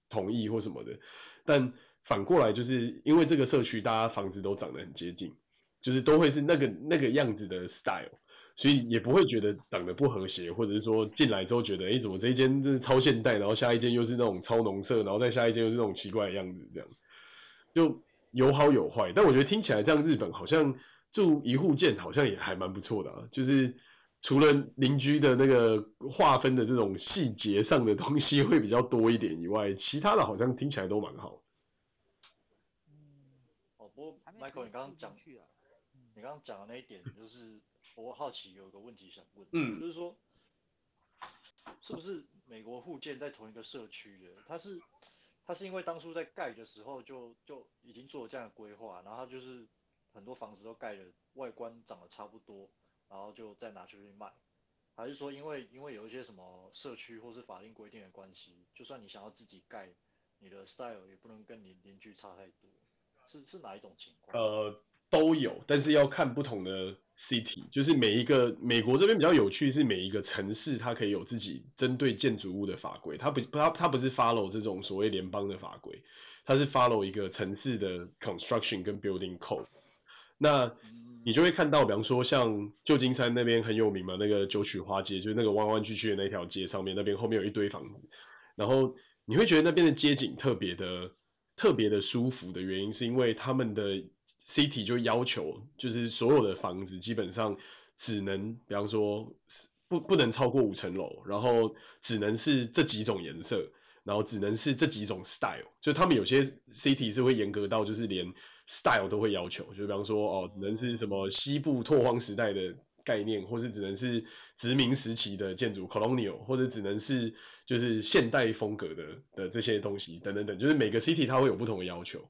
C: 同意或什么的。但反过来就是因为这个社区大家房子都长得很接近，就是都会是那个那个样子的 style，所以也不会觉得长得不和谐，或者是说进来之后觉得哎、怎么这一间就是超现代，然后下一间又是那种超农舍，然后再下一间又是那种奇怪的样子，这样就有好有坏。但我觉得听起来这样日本好像。住一户建好像也还蛮不错的啊，就是除了邻居的那个划分的这种细节上的东西会比较多一点以外，其他的好像听起来都蛮好。
B: 嗯，哦，不过 Michael，你刚刚讲，你刚刚讲的那一点，就是我好奇有个问题想问，嗯，就是说，是不是美国户建在同一个社区的，他是他是因为当初在盖的时候就就已经做了这样的规划，然后它就是。很多房子都盖的外观长得差不多，然后就再拿出去卖，还是说因为因为有一些什么社区或是法令规定的关系，就算你想要自己盖，你的 style 也不能跟你邻居差太多，是是哪一种情况？
C: 呃，都有，但是要看不同的 city，就是每一个美国这边比较有趣是每一个城市它可以有自己针对建筑物的法规，它不它它不是 follow 这种所谓联邦的法规，它是 follow 一个城市的 construction 跟 building code。那你就会看到，比方说像旧金山那边很有名嘛，那个九曲花街，就是那个弯弯曲曲的那条街上面，那边后面有一堆房子，然后你会觉得那边的街景特别的特别的舒服的原因，是因为他们的 city 就要求，就是所有的房子基本上只能，比方说不不能超过五层楼，然后只能是这几种颜色，然后只能是这几种 style，就他们有些 city 是会严格到就是连。Style 都会要求，就比方说哦，只能是什么西部拓荒时代的概念，或是只能是殖民时期的建筑 （colonial），或者只能是就是现代风格的的这些东西等等等，就是每个 city 它会有不同的要求。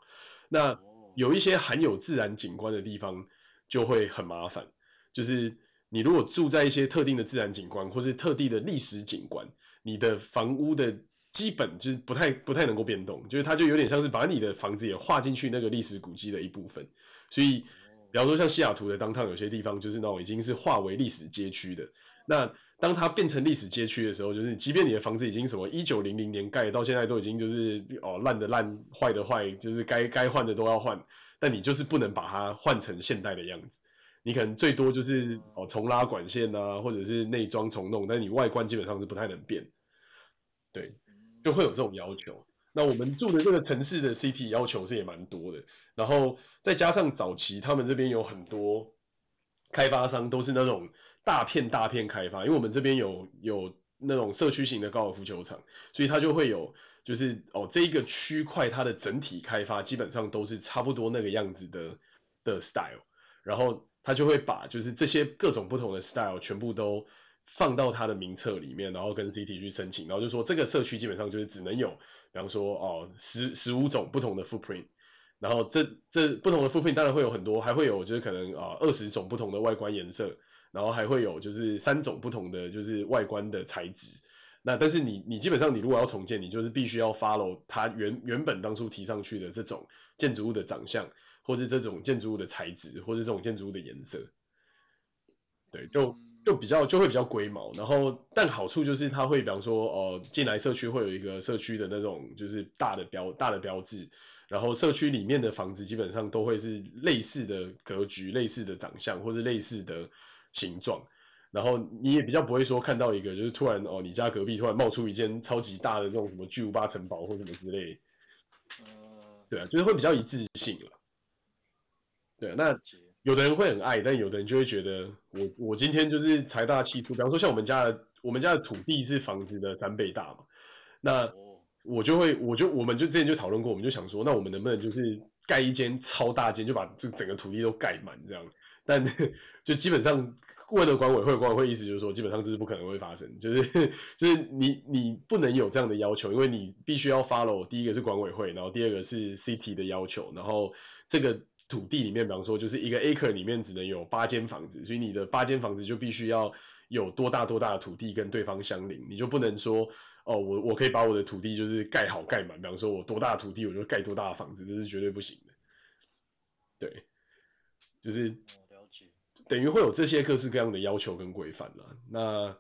C: 那有一些含有自然景观的地方就会很麻烦，就是你如果住在一些特定的自然景观，或是特定的历史景观，你的房屋的。基本就是不太不太能够变动，就是它就有点像是把你的房子也划进去那个历史古迹的一部分。所以，比方说像西雅图的 downtown 有些地方就是那种已经是划为历史街区的。那当它变成历史街区的时候，就是即便你的房子已经什么一九零零年盖，到现在都已经就是哦烂的烂，坏的坏，就是该该换的都要换，但你就是不能把它换成现代的样子。你可能最多就是哦重拉管线啊，或者是内装重弄，但你外观基本上是不太能变。对。就会有这种要求。那我们住的这个城市的 city 要求是也蛮多的，然后再加上早期他们这边有很多开发商都是那种大片大片开发，因为我们这边有有那种社区型的高尔夫球场，所以它就会有就是哦这一个区块它的整体开发基本上都是差不多那个样子的的 style，然后他就会把就是这些各种不同的 style 全部都。放到他的名册里面，然后跟 CT 去申请，然后就说这个社区基本上就是只能有，比方说哦十十五种不同的 footprint，然后这这不同的 footprint 当然会有很多，还会有就是可能啊二十种不同的外观颜色，然后还会有就是三种不同的就是外观的材质。那但是你你基本上你如果要重建，你就是必须要 follow 它原原本当初提上去的这种建筑物的长相，或是这种建筑物的材质，或是这种建筑物的颜色。对，就就比较就会比较龟毛。然后，但好处就是它会，比方说，哦、呃，进来社区会有一个社区的那种就是大的标大的标志，然后社区里面的房子基本上都会是类似的格局、类似的长相或是类似的形状。然后你也比较不会说看到一个就是突然哦，你家隔壁突然冒出一间超级大的这种什么巨无霸城堡或什么之类。呃，对啊，就是会比较一致性了。对啊，那有的人会很爱，但有的人就会觉得我我今天就是财大气粗。比方说像我们家的我们家的土地是房子的三倍大嘛，那我就会我就我们就之前就讨论过，我们就想说，那我们能不能就是盖一间超大间，就把这整个土地都盖满这样。但 就基本上问了管委会，管委会意思就是说，基本上这是不可能会发生，就是就是你你不能有这样的要求，因为你必须要 follow 第一个是管委会，然后第二个是 city 的要求，然后这个土地里面，比方说就是一个 acre 里面只能有八间房子，所以你的八间房子就必须要有多大多大的土地跟对方相邻，你就不能说哦，我我可以把我的土地就是盖好盖满，比方说我多大的土地我就盖多大的房子，这是绝对不行的，对，就是。等于会有这些各式各样的要求跟规范了。那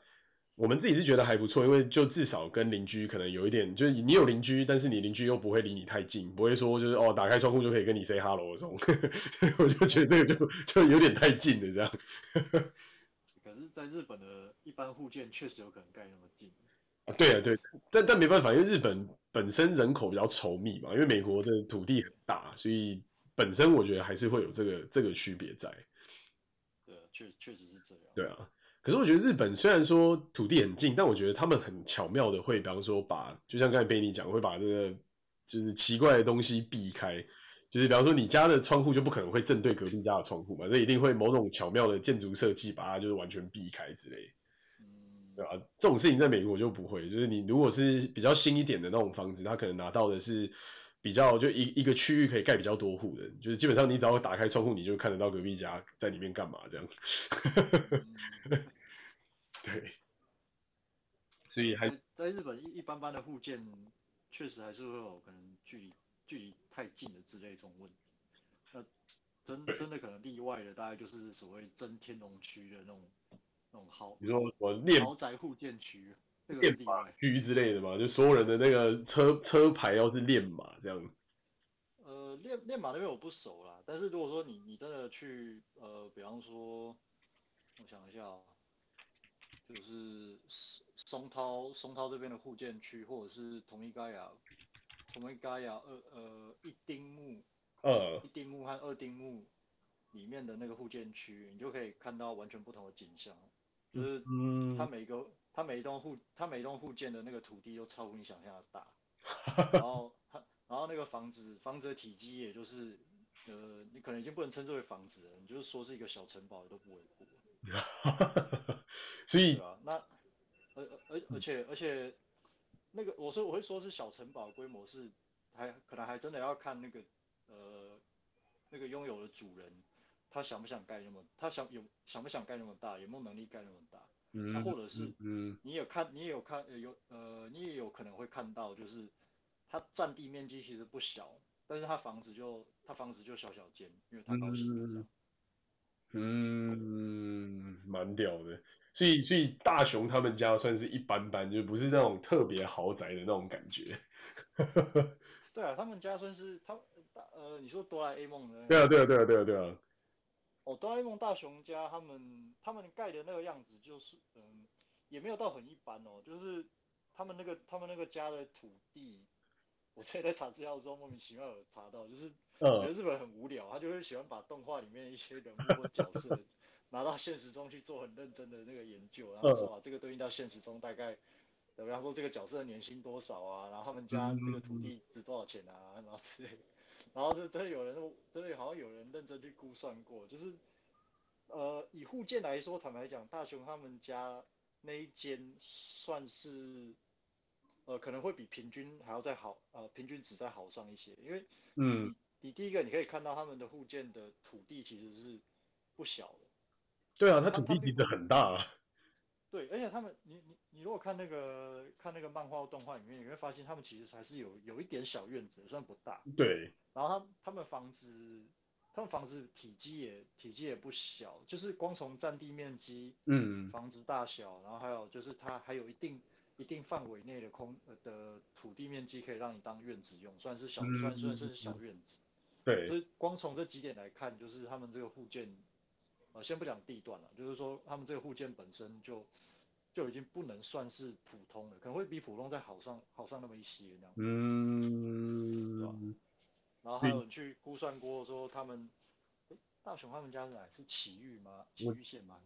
C: 我们自己是觉得还不错，因为就至少跟邻居可能有一点，就是你有邻居，但是你邻居又不会离你太近，不会说就是哦打开窗户就可以跟你 say hello 这种。我就觉得这个就就有点太近了这样。
B: 可是，在日本的一般户建确实有可能盖那么近。
C: 啊，对啊，对，但但没办法，因为日本本身人口比较稠密嘛，因为美国的土地很大，所以本身我觉得还是会有这个这个区别在。
B: 确确实是这样。
C: 对啊，可是我觉得日本虽然说土地很近，但我觉得他们很巧妙的会，比方说把，就像刚才贝尼讲，会把这个就是奇怪的东西避开，就是比方说你家的窗户就不可能会正对隔壁家的窗户嘛，这一定会某种巧妙的建筑设计把它就是完全避开之类，嗯，对吧？这种事情在美国就不会，就是你如果是比较新一点的那种房子，他可能拿到的是。比较就一一个区域可以盖比较多户的，就是基本上你只要打开窗户，你就看得到隔壁家在里面干嘛这样。对，所以还
B: 在日本一一般般的户建，确实还是会有可能距离距离太近的之类这种问题。那真真的可能例外的，大概就是所谓真天龙区的那种那种豪，
C: 你说我练
B: 豪宅户建区。
C: 练马区之类的嘛，就所有人的那个车车牌要是练马这样。
B: 呃，练练马那边我不熟啦，但是如果说你你真的去呃，比方说，我想一下喔，就是松涛松涛这边的护建区，或者是同一盖亚同一盖亚二呃一丁目，
C: 呃
B: 一丁目和二丁目里面的那个护建区，你就可以看到完全不同的景象，就是它每个。它每一栋户，它每一栋户建的那个土地都超乎你想象的大，然后它，然后那个房子，房子的体积也就是，呃，你可能已经不能称之为房子了，你就是说是一个小城堡都不为过。
C: 所以，
B: 对啊，那，而而而且而且，那个我说我会说是小城堡规模是，还可能还真的要看那个，呃，那个拥有的主人，他想不想盖那么，他想有想不想盖那么大，有没有能力盖那么大。那、啊、或者是，嗯，你有看，你也有看，有呃，你也有可能会看到，就是它占地面积其实不小，但是它房子就它房子就小小间，因为它高兴。
C: 嗯，蛮屌的。所以所以大雄他们家算是一般般，就不是那种特别豪宅的那种感觉。
B: 对啊，他们家算是他大呃，你说哆啦 A 梦的。
C: 对啊，对啊，对啊，对啊，对啊。
B: 哦，哆啦 A 梦大雄家他们他们盖的那个样子就是，嗯，也没有到很一般哦，就是他们那个他们那个家的土地，我现在在查资料的时候莫名其妙有查到，就是我觉得日本人很无聊，他就会喜欢把动画里面一些人物或角色 拿到现实中去做很认真的那个研究，然后说啊这个对应到现实中大概，比方说这个角色的年薪多少啊，然后他们家这个土地值多少钱啊，然后之类的。然后这真的有人，真的好像有人认真去估算过，就是，呃，以户建来说，坦白讲，大雄他们家那一间算是，呃，可能会比平均还要再好，呃，平均值再好上一些，因为，嗯，你第一个你可以看到他们的户建的土地其实是不小的。
C: 对啊，他土地其实很大啊。
B: 对，而且他们，你你你如果看那个看那个漫画动画里面，你会发现他们其实还是有有一点小院子，虽然不大。
C: 对。
B: 然后他他们房子，他们房子体积也体积也不小，就是光从占地面积，
C: 嗯，
B: 房子大小，然后还有就是它还有一定一定范围内的空的土地面积可以让你当院子用，算是小，嗯、算算是小院子。
C: 对，
B: 所以光从这几点来看，就是他们这个户建，呃，先不讲地段了，就是说他们这个户建本身就就已经不能算是普通的，可能会比普通再好上好上那么一些那样。
C: 嗯，
B: 对吧？然后还有人去估算过说他们，诶，大雄他们家是哪？是埼玉吗？埼玉县吗？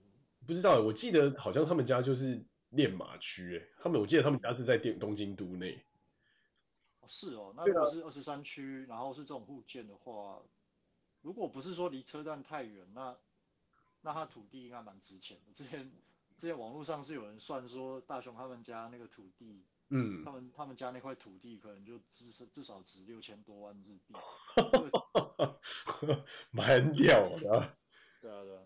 C: 不知道，我记得好像他们家就是练马区，哎，他们我记得他们家是在电东京都内。
B: 哦，是哦，那如果是二十三区，然后是这种户建的话，如果不是说离车站太远，那那他土地应该蛮值钱的。之前之前网络上是有人算说大雄他们家那个土地。
C: 嗯，
B: 他们他们家那块土地可能就至少至少值六千多万日币，
C: 蛮屌的。
B: 对啊对啊，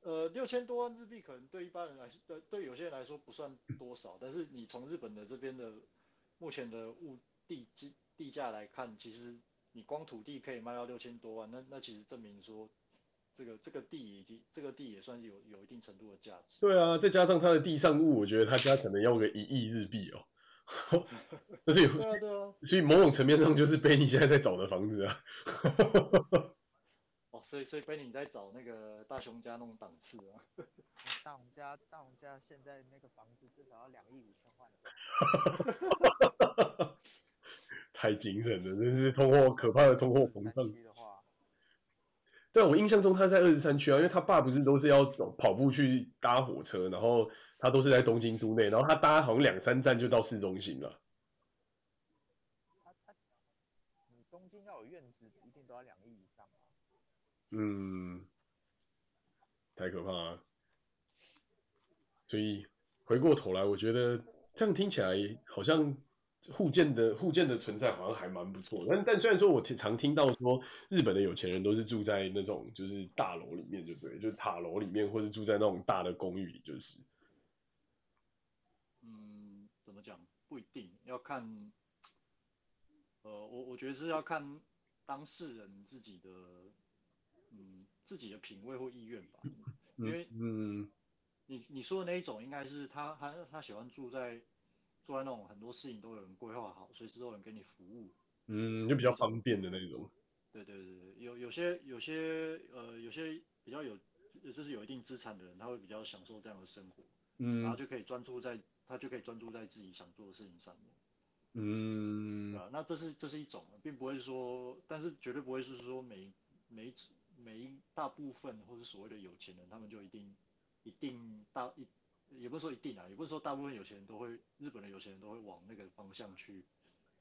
B: 呃六千多万日币可能对一般人来说，对对有些人来说不算多少，但是你从日本的这边的目前的物地地地价来看，其实你光土地可以卖到六千多万，那那其实证明说这个这个地已经这个地也算是有有一定程度的价值。
C: 对啊，再加上他的地上物，我觉得他家可能要个一亿日币哦。所以，
B: 对啊对啊，
C: 所以某种层面上就是 Benny 现在在找的房子啊。
B: 哦，所以所以 Benny 在找那个大雄家那种档次啊。
A: 大雄家大雄家现在那个房子至少要两亿五千万。
C: 太精神了，真是通货可怕的通货膨胀。对，我印象中他在二十三区啊，因为他爸不是都是要走跑步去搭火车，然后他都是在东京都内，然后他搭好像两三站就到市中心了。
A: 他他，你东京要有院子，一定都要两亿以上啊。
C: 嗯，太可怕了。所以回过头来，我觉得这样听起来好像。户建的户建的存在好像还蛮不错，但但虽然说我常听到说日本的有钱人都是住在那种就是大楼里面，就对，就是塔楼里面，或是住在那种大的公寓里，就是。
B: 嗯，怎么讲？不一定要看，呃，我我觉得是要看当事人自己的，嗯，自己的品味或意愿吧。因为，嗯，你你说的那一种，应该是他他他喜欢住在。住在那种很多事情都有人规划好，随时都有人给你服务，
C: 嗯，就比较方便的那种。
B: 对对对对，有有些有些呃有些比较有就是有一定资产的人，他会比较享受这样的生活，嗯，然后就可以专注在他就可以专注在自己想做的事情上面，嗯，啊，那这是这是一种，并不会说，但是绝对不会是说每每每一大部分或是所谓的有钱人，他们就一定一定大一。也不是说一定啊，也不是说大部分有钱人都会，日本的有钱人都会往那个方向去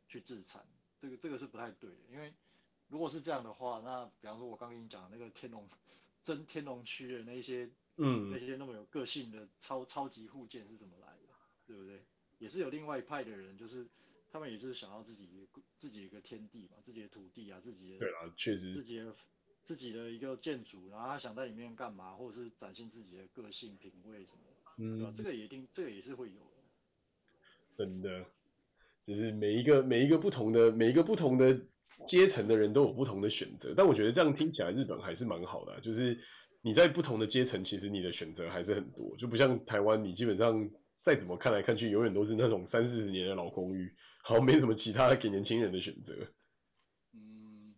B: 去自产，这个这个是不太对的，因为如果是这样的话，那比方说我刚跟你讲那个天龙真天龙区的那些，嗯，那些那么有个性的超超级户建是怎么来的，对不对？也是有另外一派的人，就是他们也是想要自己自己一个天地嘛，自己的土地啊，自己的
C: 对啊，确实
B: 自己的自己的一个建筑，然后他想在里面干嘛，或者是展现自己的个性品味什么的。嗯，这个也一定，这个也是会有的。
C: 真的，就是每一个每一个不同的每一个不同的阶层的人都有不同的选择，但我觉得这样听起来日本还是蛮好的啊，就是你在不同的阶层，其实你的选择还是很多，就不像台湾，你基本上再怎么看来看去，永远都是那种三四十年的老公寓，好像没什么其他给年轻人的选择。
B: 嗯，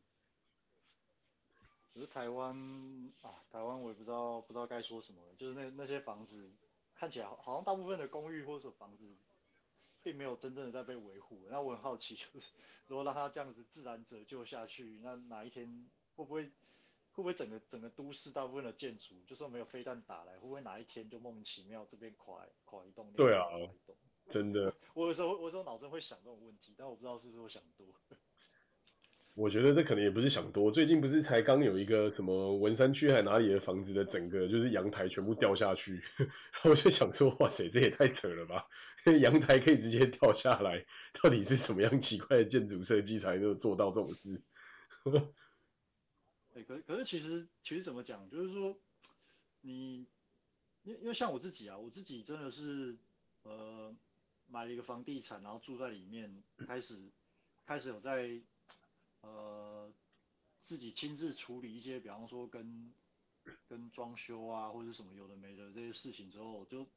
B: 可是台湾啊，台湾我也不知道不知道该说什么，就是那那些房子。看起来好像大部分的公寓或者房子，并没有真正的在被维护。那我很好奇，就是 如果让它这样子自然折旧下去，那哪一天会不会会不会整个整个都市大部分的建筑，就算没有飞弹打来，会不会哪一天就莫名其妙这边垮垮一栋？
C: 对啊，真的。
B: 我有时候我有时候脑子会想这种问题，但我不知道是不是我想多。
C: 我觉得这可能也不是想多，最近不是才刚有一个什么文山区还哪里的房子的整个就是阳台全部掉下去，我就想说，哇塞，这也太扯了吧！阳台可以直接掉下来，到底是什么样奇怪的建筑设计才能做到这种事？
B: 对，可可是其实其实怎么讲，就是说你，因因为像我自己啊，我自己真的是呃买了一个房地产，然后住在里面，开始开始有在。呃，自己亲自处理一些，比方说跟跟装修啊或者什么有的没的这些事情之后，就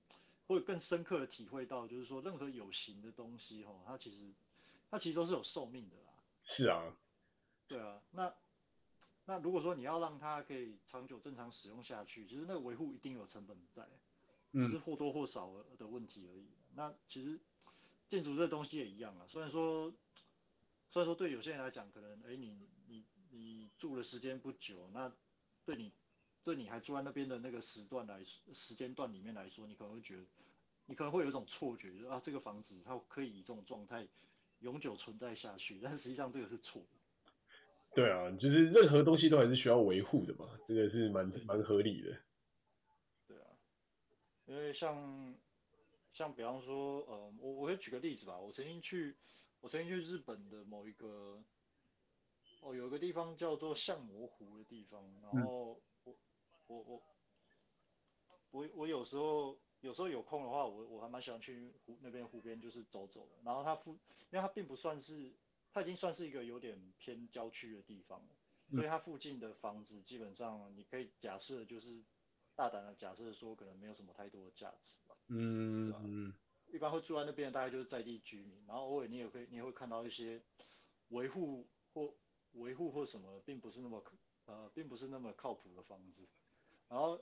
B: 会更深刻的体会到，就是说任何有形的东西哈，它其实它其实都是有寿命的啦。
C: 是啊。
B: 对啊，那那如果说你要让它可以长久正常使用下去，其实那个维护一定有成本在，只是或多或少的问题而已。嗯、那其实建筑这东西也一样啊，虽然说虽然说对有些人来讲，可能哎你你你住的时间不久，那对你对你还住在那边的那个时段来时间段里面来说，你可能会觉得你可能会有一种错觉，就是啊这个房子它可以以这种状态永久存在下去，但实际上这个是错的。
C: 对啊，就是任何东西都还是需要维护的嘛，这个是蛮蛮合理的。
B: 对啊，因为像像比方说，呃，我我会举个例子吧，我曾经去我曾经去日本的某一个，哦，有一个地方叫做相模湖的地方，然后我、嗯、我我我我有时候有时候有空的话，我我还蛮喜欢去湖那边湖边就是走走的，然后它附因为它并不算是。它已经算是一个有点偏郊区的地方了，所以它附近的房子基本上你可以假设就是大胆的假设说可能没有什么太多的价值吧。
C: 嗯嗯。
B: 一般会住在那边的大概就是在地居民，然后偶尔你也会你也会看到一些维护或维护或什么，并不是那么呃并不是那么靠谱的房子，然后。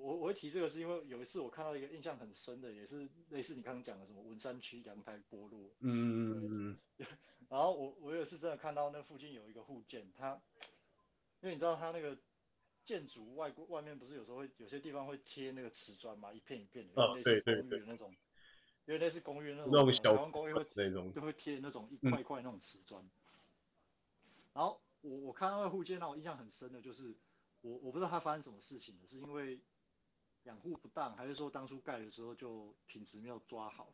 B: 我我会提这个是因为有一次我看到一个印象很深的，也是类似你刚刚讲的什么文山区阳台剥落，
C: 嗯嗯嗯嗯，
B: 然后我我也是真的看到那附近有一个户建，它，因为你知道它那个建筑外外面不是有时候会有些地方会贴那个瓷砖嘛，一片一片的，因为类似公寓的那种，因为类似公寓那种，那种小台湾公寓会那种就会贴那种一块一块那种瓷砖，嗯、然后我我看到那个户建让我印象很深的就是我我不知道他发生什么事情了，是因为。养护不当，还是说当初盖的时候就品质没有抓好？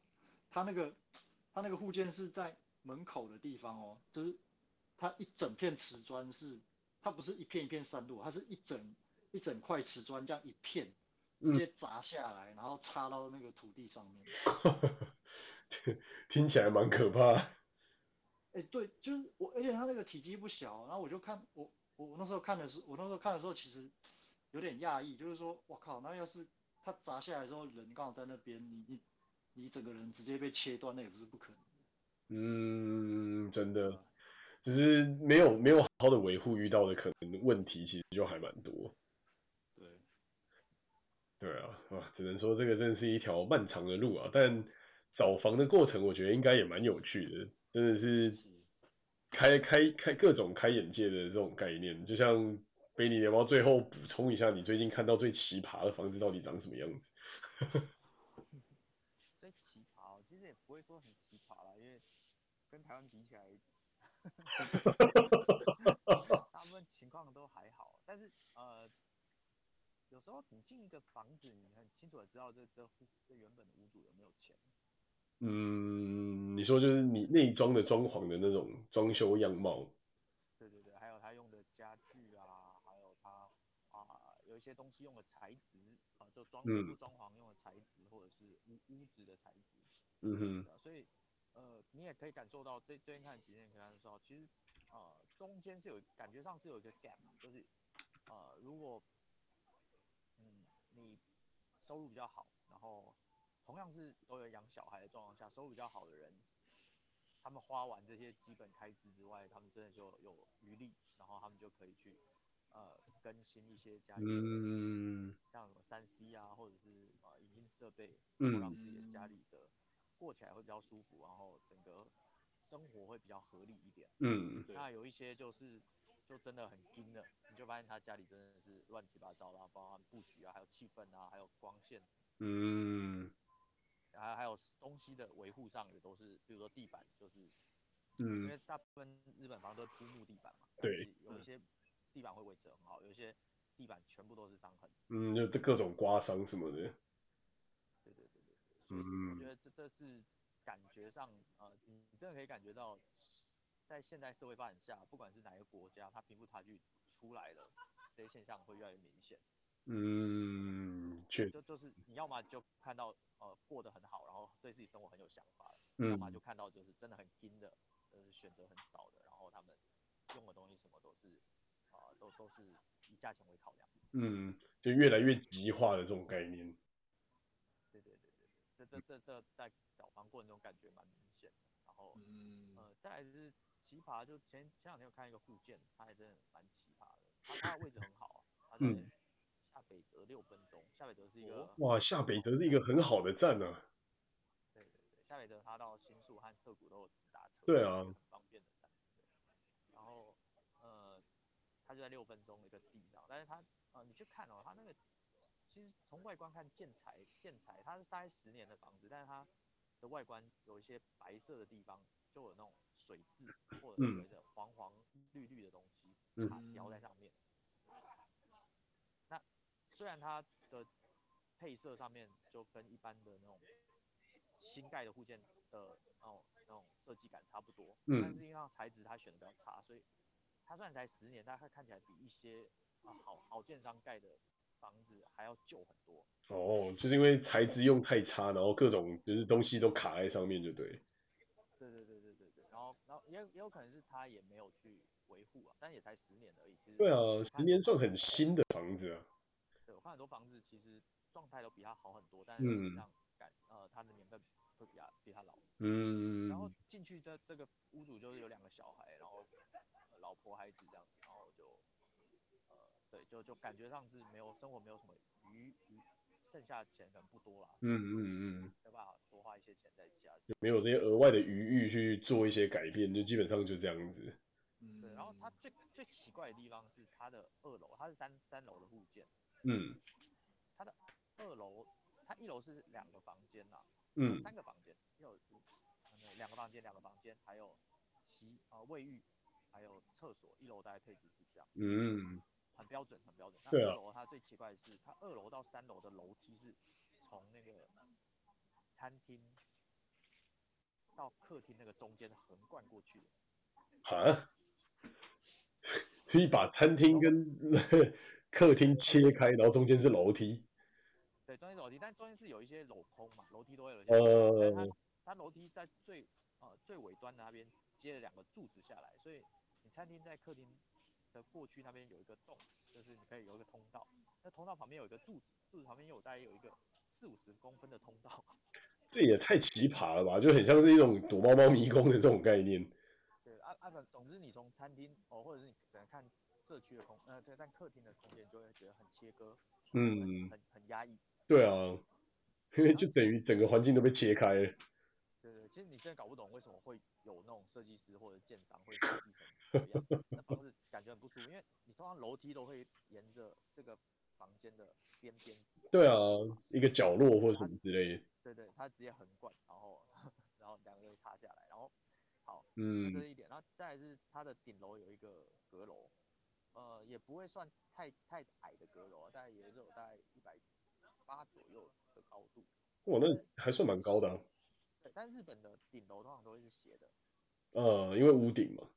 B: 他那个他那个护建是在门口的地方哦，就是它一整片瓷砖是，它不是一片一片散落，它是一整一整块瓷砖这样一片直接砸下来，嗯、然后插到那个土地上面。
C: 听起来蛮可怕。
B: 哎、欸，对，就是我，而且它那个体积不小，然后我就看我我那时候看的时候，我那时候看的时候其实。有点讶异，就是说，我靠，那要是它砸下来之后，人刚好在那边，你你你整个人直接被切断，那也不是不可能。
C: 嗯，真的，只是没有没有好好的维护，遇到的可能问题其实就还蛮多。啊，啊，只能说这个真的是一条漫长的路啊，但找房的过程，我觉得应该也蛮有趣的，真的是开开开各种开眼界的这种概念，就像。贝尼，你要不要最后补充一下，你最近看到最奇葩的房子到底长什么样子？
A: 最奇葩，其实也不会说很奇葩啦，因为跟台湾比起来，大部分情况都还好。但是呃，有时候你进一个房子，你很清楚的知道这这这原本的屋主有没有钱。
C: 嗯，你说就是你内装的装潢的那种装修样貌。
A: 对对对，还有他用的家具啊。还有他啊有一些东西用的材质啊，就装装潢用的材质，或者是屋屋子的材质，
C: 嗯哼，
A: 所以呃，你也可以感受到这这边看几天可以看到，其实呃中间是有感觉上是有一个 gap，就是呃如果嗯你收入比较好，然后同样是都有养小孩的状况下，收入比较好的人，他们花完这些基本开支之外，他们真的就有余力，然后他们就可以去。呃，更新一些家里，嗯，像什么三 C 啊，或者是呃影音设备，然后让自己的家里的过起来会比较舒服，然后整个生活会比较合理一点。
C: 嗯，
A: 那有一些就是就真的很精的，你就发现他家里真的是乱七八糟啦，包含布局啊，还有气氛啊，还有光线，
C: 嗯，
A: 还还有东西的维护上也都是，比如说地板就是，
C: 嗯，
A: 因为大部分日本房都是铺木地板嘛，
C: 对，
A: 有一些。地板会维持很好，有一些地板全部都是伤痕，
C: 嗯，就各种刮伤什么的。
A: 对对对对，嗯，我觉得这这是感觉上，呃，你真的可以感觉到，在现代社会发展下，不管是哪一个国家，它贫富差距出来了，这些现象会越来越明显。
C: 嗯，确
A: 就就是你要么就看到呃过得很好，然后对自己生活很有想法，
C: 嗯，
A: 要么就看到就是真的很拼的，呃，选择很少的，然后他们用的东西什么都是。啊都都是以价钱为考量。
C: 嗯，就越来越极化的这种概念。
A: 对对对对对，这这这这在找房过程中感觉蛮明显的。然后，嗯，呃，再来就是奇葩，就前前两天我看一个户建，它还真的蛮奇葩的。它它的位置很好啊，它在下北泽六分钟。下北泽是一个
C: 哇，下北泽是一个很好的站啊。
A: 对对对，下北泽它到新宿和涩谷都有直达车，
C: 对啊，
A: 很方便的站。然后，呃，它就在六分钟的一个地上，但是它呃，你去看哦，它那个其实从外观看建材建材，它是大概十年的房子，但是它的外观有一些白色的地方，就有那种水渍或者所谓的黄黄绿绿的东西，它雕在上面。嗯、那虽然它的配色上面就跟一般的那种新盖的护件的那种那种设计感差不多，嗯、但是因为它材质它选的比较差，所以它虽然才十年，但它看起来比一些啊好好建商盖的房子还要旧很多。
C: 哦，就是因为材质用太差，然后各种就是东西都卡在上面，就对。
A: 对对对对对对，然后然后也也有可能是他也没有去维护啊，但也才十年而已。其实
C: 对啊，十年算很新的房子啊。
A: 对，我看很多房子其实状态都比它好很多，但是实际上感呃它的年份会比它比他老。嗯。然后进去的这个屋主就是有两个小孩，然后、呃、老婆孩子这样子，然后就呃对，就就感觉上是没有生活没有什么余余。剩下的钱可能不多啦，嗯嗯嗯，没办法多花一些钱在家，
C: 没有这些额外的余裕去做一些改变，就基本上就这样子。
A: 嗯，对，然后它最最奇怪的地方是它的二楼，它是三三楼的户建，
C: 嗯，
A: 它的二楼，它一楼是两个房间呐，嗯，三个房间，一楼是两个房间，两个房间，还有洗啊卫浴，还有厕所，一楼大概配置是这样，
C: 嗯。
A: 很标准，很标准。那二楼它最奇怪的是，它二楼到三楼的楼梯是从那个餐厅到客厅那个中间横贯过去的。
C: 啊？所以把餐厅跟 客厅切开，然后中间是楼梯。
A: 对，中间是楼梯，但中间是有一些镂空嘛，楼梯都会有一些。呃。它它楼梯在最呃最尾端的那边接了两个柱子下来，所以你餐厅在客厅。的过去那边有一个洞，就是你可以有一个通道，那通道旁边有一个柱子，柱子旁边又有大概有一个四五十公分的通道。
C: 这也太奇葩了吧，就很像是一种躲猫猫迷宫的这种概念。
A: 对，啊啊，总之你从餐厅哦，或者是你可能看社区的空，呃，对，但客厅的空间就会觉得很切割，嗯，很很压抑。
C: 对啊，因 为就等于整个环境都被切开了。
A: 对对，其实你真的搞不懂为什么会有那种设计师或者建商会设计成这样，那房子感觉很不舒服，因为你通常楼梯都会沿着这个房间的边边。
C: 对啊，一个角落或什么之类的。
A: 对对，它直接横贯，然后然后两个就插下来，然后好，嗯，这是一点，然后再来是它的顶楼有一个阁楼，呃，也不会算太太矮的阁楼，大概也有大概一百八左右的高度。
C: 哇，那还算蛮高的啊。
A: 对，但日本的顶楼通常都会是斜的，
C: 呃，因为屋顶嘛。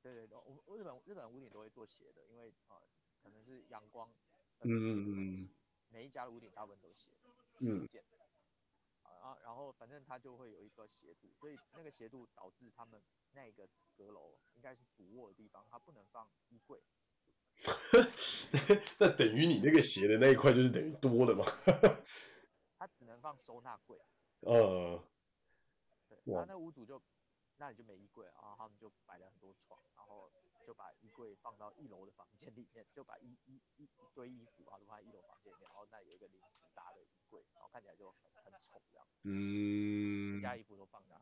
A: 对对对，我日本日本屋顶都会做斜的，因为呃可能是阳光，
C: 嗯嗯嗯，
A: 每一家的屋顶大部分都斜的，
C: 嗯，
A: 啊然后反正它就会有一个斜度，所以那个斜度导致他们那个阁楼应该是主卧的地方，它不能放衣柜。
C: 那等于你那个斜的那一块就是等于多的嘛？
A: 它只能放收纳柜。
C: 呃。
A: 然后那屋主就，那里就没衣柜，然后他们就摆了很多床，然后就把衣柜放到一楼的房间里面，就把一一一一堆衣服啊都放在一楼房间里面，然后那有一个临时搭的衣柜，然后看起来就很很丑这样。嗯。家衣服都放那。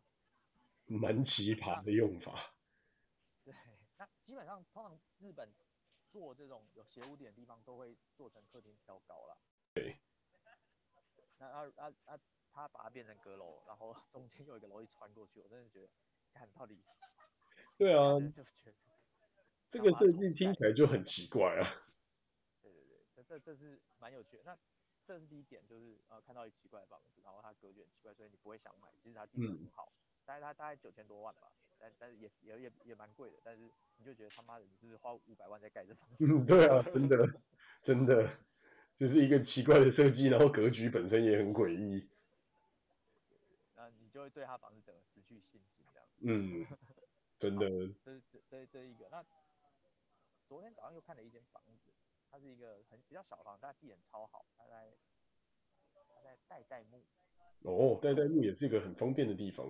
C: 蛮奇葩的用法。
A: 对，那基本上通常日本做这种有斜屋顶的地方都会做成客厅挑高了。
C: 对。
A: 那啊啊啊。他把它变成阁楼，然后 中间有一个楼梯穿过去，我真的觉得，看到底。
C: 对啊。就觉得 这个设计听起来就很奇怪啊。
A: 对对对，这这这是蛮有趣的。那这是第一点，就是呃看到一奇怪的房子，然后它格局很奇怪，所以你不会想买。其实它地段很好，但是它大概九千多万吧，但但是也也也也蛮贵的。但是你就觉得他妈的你是不是花五百万在盖这房子？
C: 嗯，对啊，真的真的就是一个奇怪的设计，然后格局本身也很诡异。
A: 那你就会对他房子整个失去信心，这样。
C: 嗯，真的。
A: 这是这这这一个。那昨天早上又看了一间房子，它是一个很比较小房子，但地点超好，它在它在代代木。
C: 哦，代代木也是一个很方便的地方。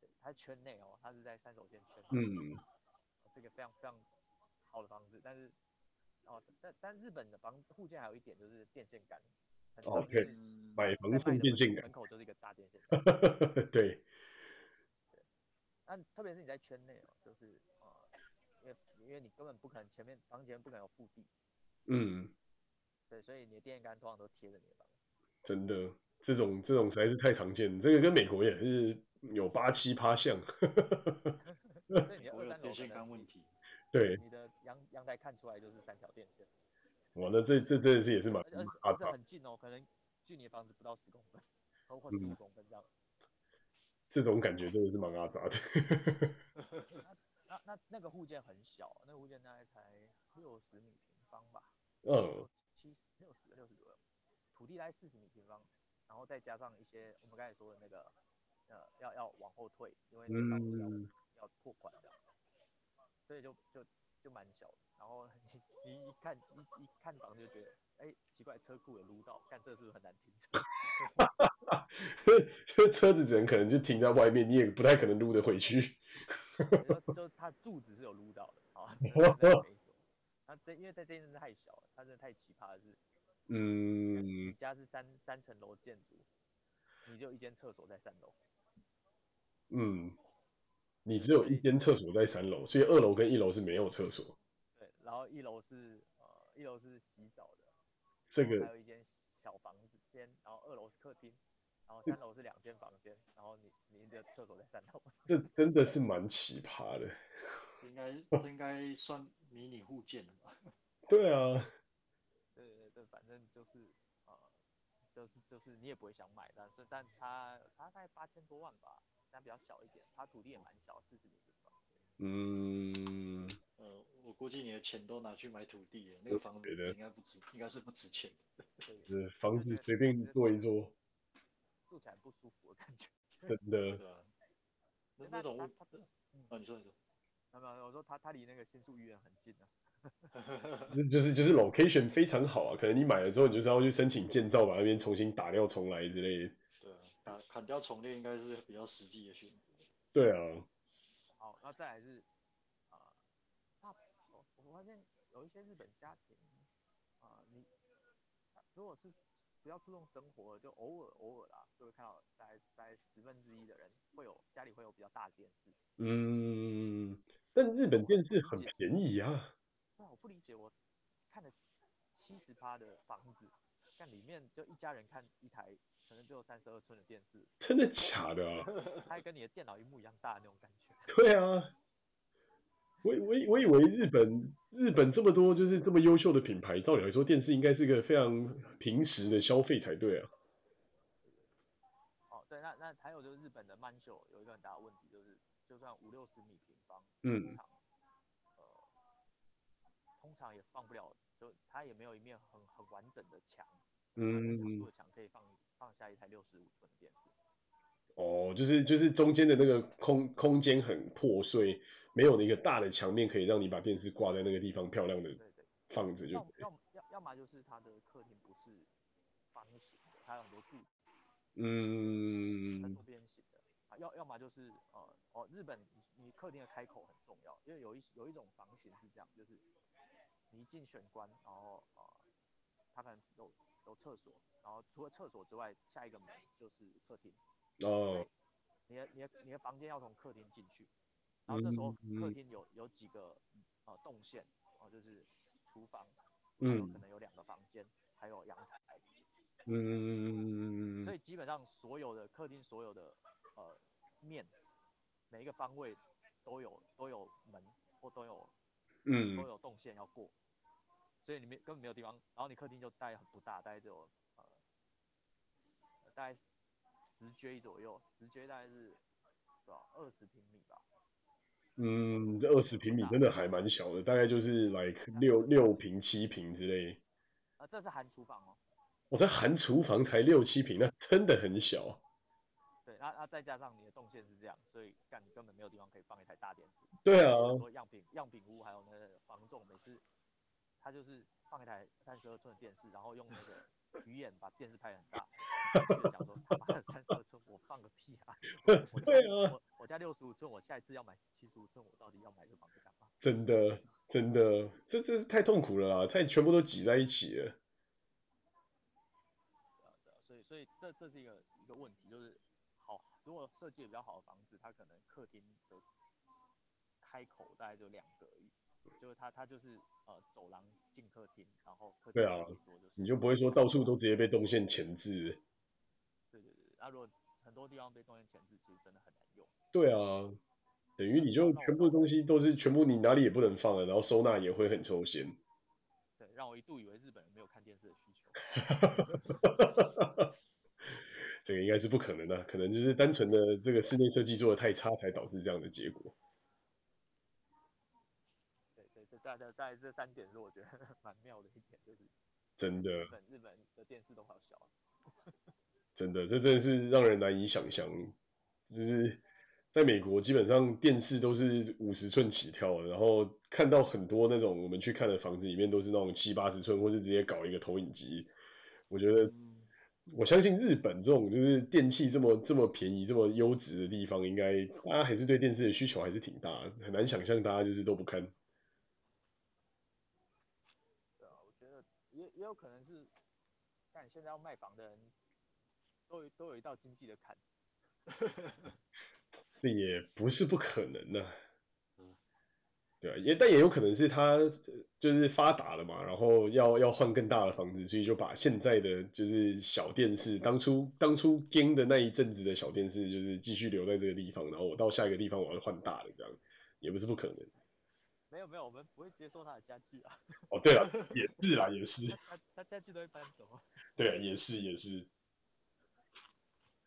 A: 对，它圈内哦，它是在三手线圈。
C: 嗯。
A: 是一个非常非常好的房子，但是哦，但但日本的房户建还有一点就是电线杆。
C: OK，买房送电线杆。
A: 门口就是一个大电线 杆。
C: 对。
A: 对。那特别是你在圈内哦，就是呃，因为因为你根本不可能前面房前不可能有腹地。
C: 嗯。
A: 对，所以你的电线杆通常都贴着你的房子。
C: 真的，这种这种实在是太常见，这个跟美国也是有八七趴像。
A: 所以你的二三楼
B: 电线杆问题。
C: 对。
A: 你的阳阳台看出来就是三条电线。
C: 哇，那这这真的是也是蛮
A: 而且很近哦，可能距你的房子不到十公分，包括十五公分这样、嗯。
C: 这种感觉真的是蛮阿杂的。
A: 那那那那个户建很小，那个户建大概才六十米平方吧。
C: 嗯。
A: 七六十六十左右，土地大概四十米平方，然后再加上一些我们刚才说的那个呃要要往后退，因为房子要、嗯、要拓宽这样，所以就就就蛮小的。然后你你一看一一看房就觉得，哎，奇怪，车库有撸到，看这是不是很难停车？
C: 这车子只能可能就停在外面，你也不太可能撸得回去。
A: 就 就它柱子是有撸到的啊，没错。它这因为在这边太小了，它真的太奇葩了是。
C: 嗯。
A: 你家是三三层楼建筑，你就一间厕所在三楼。
C: 嗯。你只有一间厕所在三楼，所以二楼跟一楼是没有厕所。
A: 对然后一楼是呃一楼是洗澡的，
C: 这个
A: 还有一间小房子间，然后二楼是客厅，然后三楼是两间房间，然后你你的厕所在三楼。
C: 这真的是蛮奇葩的。
B: 应该 这应该算迷你户建了吧？
C: 对啊。
A: 对对对，反正就是呃就是就是你也不会想买，但是但它它大概八千多万吧，但比较小一点，它土地也蛮小，四十米平方。
C: 嗯。
B: 呃，我估计你的钱都拿去买土地了，那个房子应该不值，应该是不值钱的。
C: 是房子随便做一做，
A: 住起来不舒服的感觉。
C: 真的。
B: 对啊。那那种屋，啊，你说你说。
A: 没有没有，我说他他离那个新宿医院很近啊。
C: 就是就是 location 非常好啊，可能你买了之后，你就是要去申请建造，把那边重新打掉重来之类的。
B: 对啊，打砍掉重练应该是比较实际的选择。
C: 对啊。
A: 好，那再来是。我发现有一些日本家庭，啊、呃，你如果是比较注重生活，就偶尔偶尔啦，就会看到大概大概十分之一的人会有家里会有比较大的电视。
C: 嗯，但日本电视很便宜啊。
A: 不理解，我看了七十趴的房子，但里面就一家人看一台，可能只有三十二寸的电视。
C: 真的假的啊？
A: 它还跟你的电脑萤幕一样大的那种感觉。
C: 对啊。我我我以为日本日本这么多就是这么优秀的品牌，照理来说电视应该是个非常平时的消费才对啊。
A: 哦，对，那那还有就是日本的曼秀有一个很大的问题，就是就算五六十米平方，
C: 嗯，
A: 常也放不了，就它也没有一面很很完整的墙，嗯，强度的墙可以放放下一台六十五寸的电视。
C: 哦，就是就是中间的那个空空间很破碎。没有那个大的墙面可以让你把电视挂在那个地方漂亮的放着就。
A: 要要要要么就是它的客厅不是方形的，它有很多柱子。嗯。很多边形的。啊，要要么就是呃哦，日本你客厅的开口很重要，因为有一有一种房型是这样，就是你一进玄关，然后呃它可能有有厕所，然后除了厕所之外，下一个门就是客厅。
C: 哦。
A: 你的你的你的房间要从客厅进去。然后这时候客厅有有几个呃动线哦，就是厨房，还有可能有两个房间，嗯、还有阳台。
C: 嗯。
A: 所以基本上所有的客厅所有的呃面，每一个方位都有都有门或都有嗯都有动线要过，所以你没根本没有地方。然后你客厅就大概很不大，大概只有呃大概十 J 左右，十 J 大概是多少二十平米吧。
C: 嗯，这二十平米真的还蛮小的，大概就是来、like、六六平七平之类。
A: 啊，这是含厨房哦。
C: 我在含厨房才六七平，那真的很小。
A: 对，那那再加上你的动线是这样，所以干你根本没有地方可以放一台大电视。
C: 对啊。
A: 说样品样品屋还有那个房仲，每次他就是放一台三十二寸的电视，然后用那个鱼眼把电视拍很大，就想说他妈的三十二寸我放个屁啊！我
C: 对啊，
A: 我我家六十五寸，我下一次要买七十五寸，我到底要买这房子干嘛？
C: 真的真的，这这太痛苦了啦，太全部都挤在一起了。
A: 所以所以这这是一个一个问题，就是好，如果设计的比较好的房子，它可能客厅的开口大概就两个而已，就是它它就是呃走廊进客厅，然后客厅
C: 对啊，你就不会说到处都直接被动线前置。
A: 对对对，那、啊、如果很多地方被动线钳制，其实真的很难用。
C: 对啊，等于你就全部东西都是全部你哪里也不能放了，然后收纳也会很抽象。
A: 对，让我一度以为日本人没有看电视的需求。
C: 这个应该是不可能的，可能就是单纯的这个室内设计做的太差，才导致这样的结果。
A: 对对，这大概大概这三点是我觉得 蛮妙的一点，就是
C: 真的
A: 日本日本的电视都好小。
C: 啊 真的，这真的是让人难以想象。就是在美国，基本上电视都是五十寸起跳的，然后看到很多那种我们去看的房子里面都是那种七八十寸，或是直接搞一个投影机。我觉得，我相信日本这种就是电器这么这么便宜、这么优质的地方，应该大家还是对电视的需求还是挺大的，很难想象大家就是都不看。
A: 对啊，我觉得也也有可能是，但现在要卖房的人。都有都有一道经济的坎，
C: 这也不是不可能的，啊，对啊，也但也有可能是他就是发达了嘛，然后要要换更大的房子，所以就把现在的就是小电视，当初当初跟的那一阵子的小电视，就是继续留在这个地方，然后我到下一个地方我要换大的，这样也不是不可能。
A: 没有没有，我们不会接受他的家具啊。
C: 哦，对了，也是啦，也是。
A: 他他家具都会搬走。
C: 对啊，也是也是。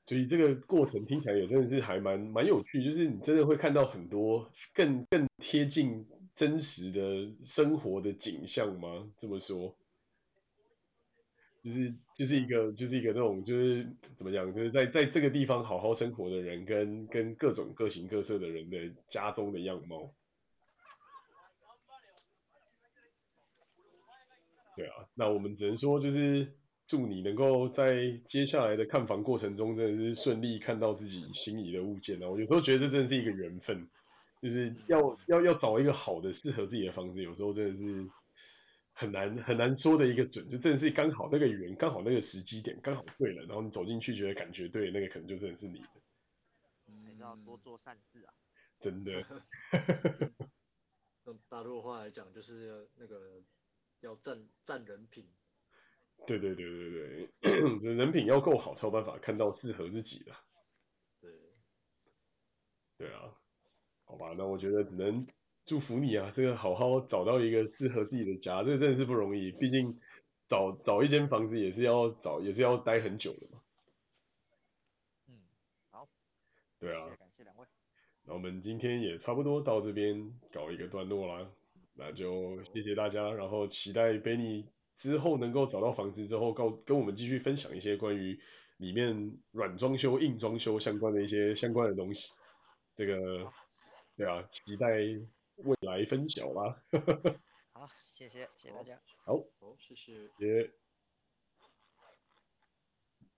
C: 所以这个过程听起来也真的是还蛮蛮有趣，就是你真的会看到很多更更贴近真实的生活的景象吗？这么说，就是就是一个就是一个那种就是怎么讲，就是在在这个地方好好生活的人跟跟各种各形各色的人的家中的样貌。对啊，那我们只能说就是。祝你能够在接下来的看房过程中，真的是顺利看到自己心仪的物件啊！我有时候觉得这真的是一个缘分，就是要要要找一个好的适合自己的房子，有时候真的是很难很难说的一个准，就真的是刚好那个缘，刚好那个时机点刚好对了，然后你走进去觉得感觉对，那个可能就真的是你的。
A: 还是要多做善事啊！
C: 真的。
B: 用大陆话来讲，就是那个要占占人品。
C: 对对对对对，人品要够好才有办法看到适合自己的。
B: 对，
C: 对啊，好吧，那我觉得只能祝福你啊，这个好好找到一个适合自己的家，这个真的是不容易，毕竟找找一间房子也是要找，也是要待很久的嘛。
A: 嗯，好。
C: 对啊。
A: 感谢两位。
C: 那我们今天也差不多到这边搞一个段落啦，那就谢谢大家，然后期待 Benny。之后能够找到房子之后，告跟我们继续分享一些关于里面软装修、硬装修相关的一些相关的东西。这个，对啊，期待未来分晓啦。
A: 好，谢谢，谢谢大家。
C: 好，
B: 好，谢谢。
C: 谢谢。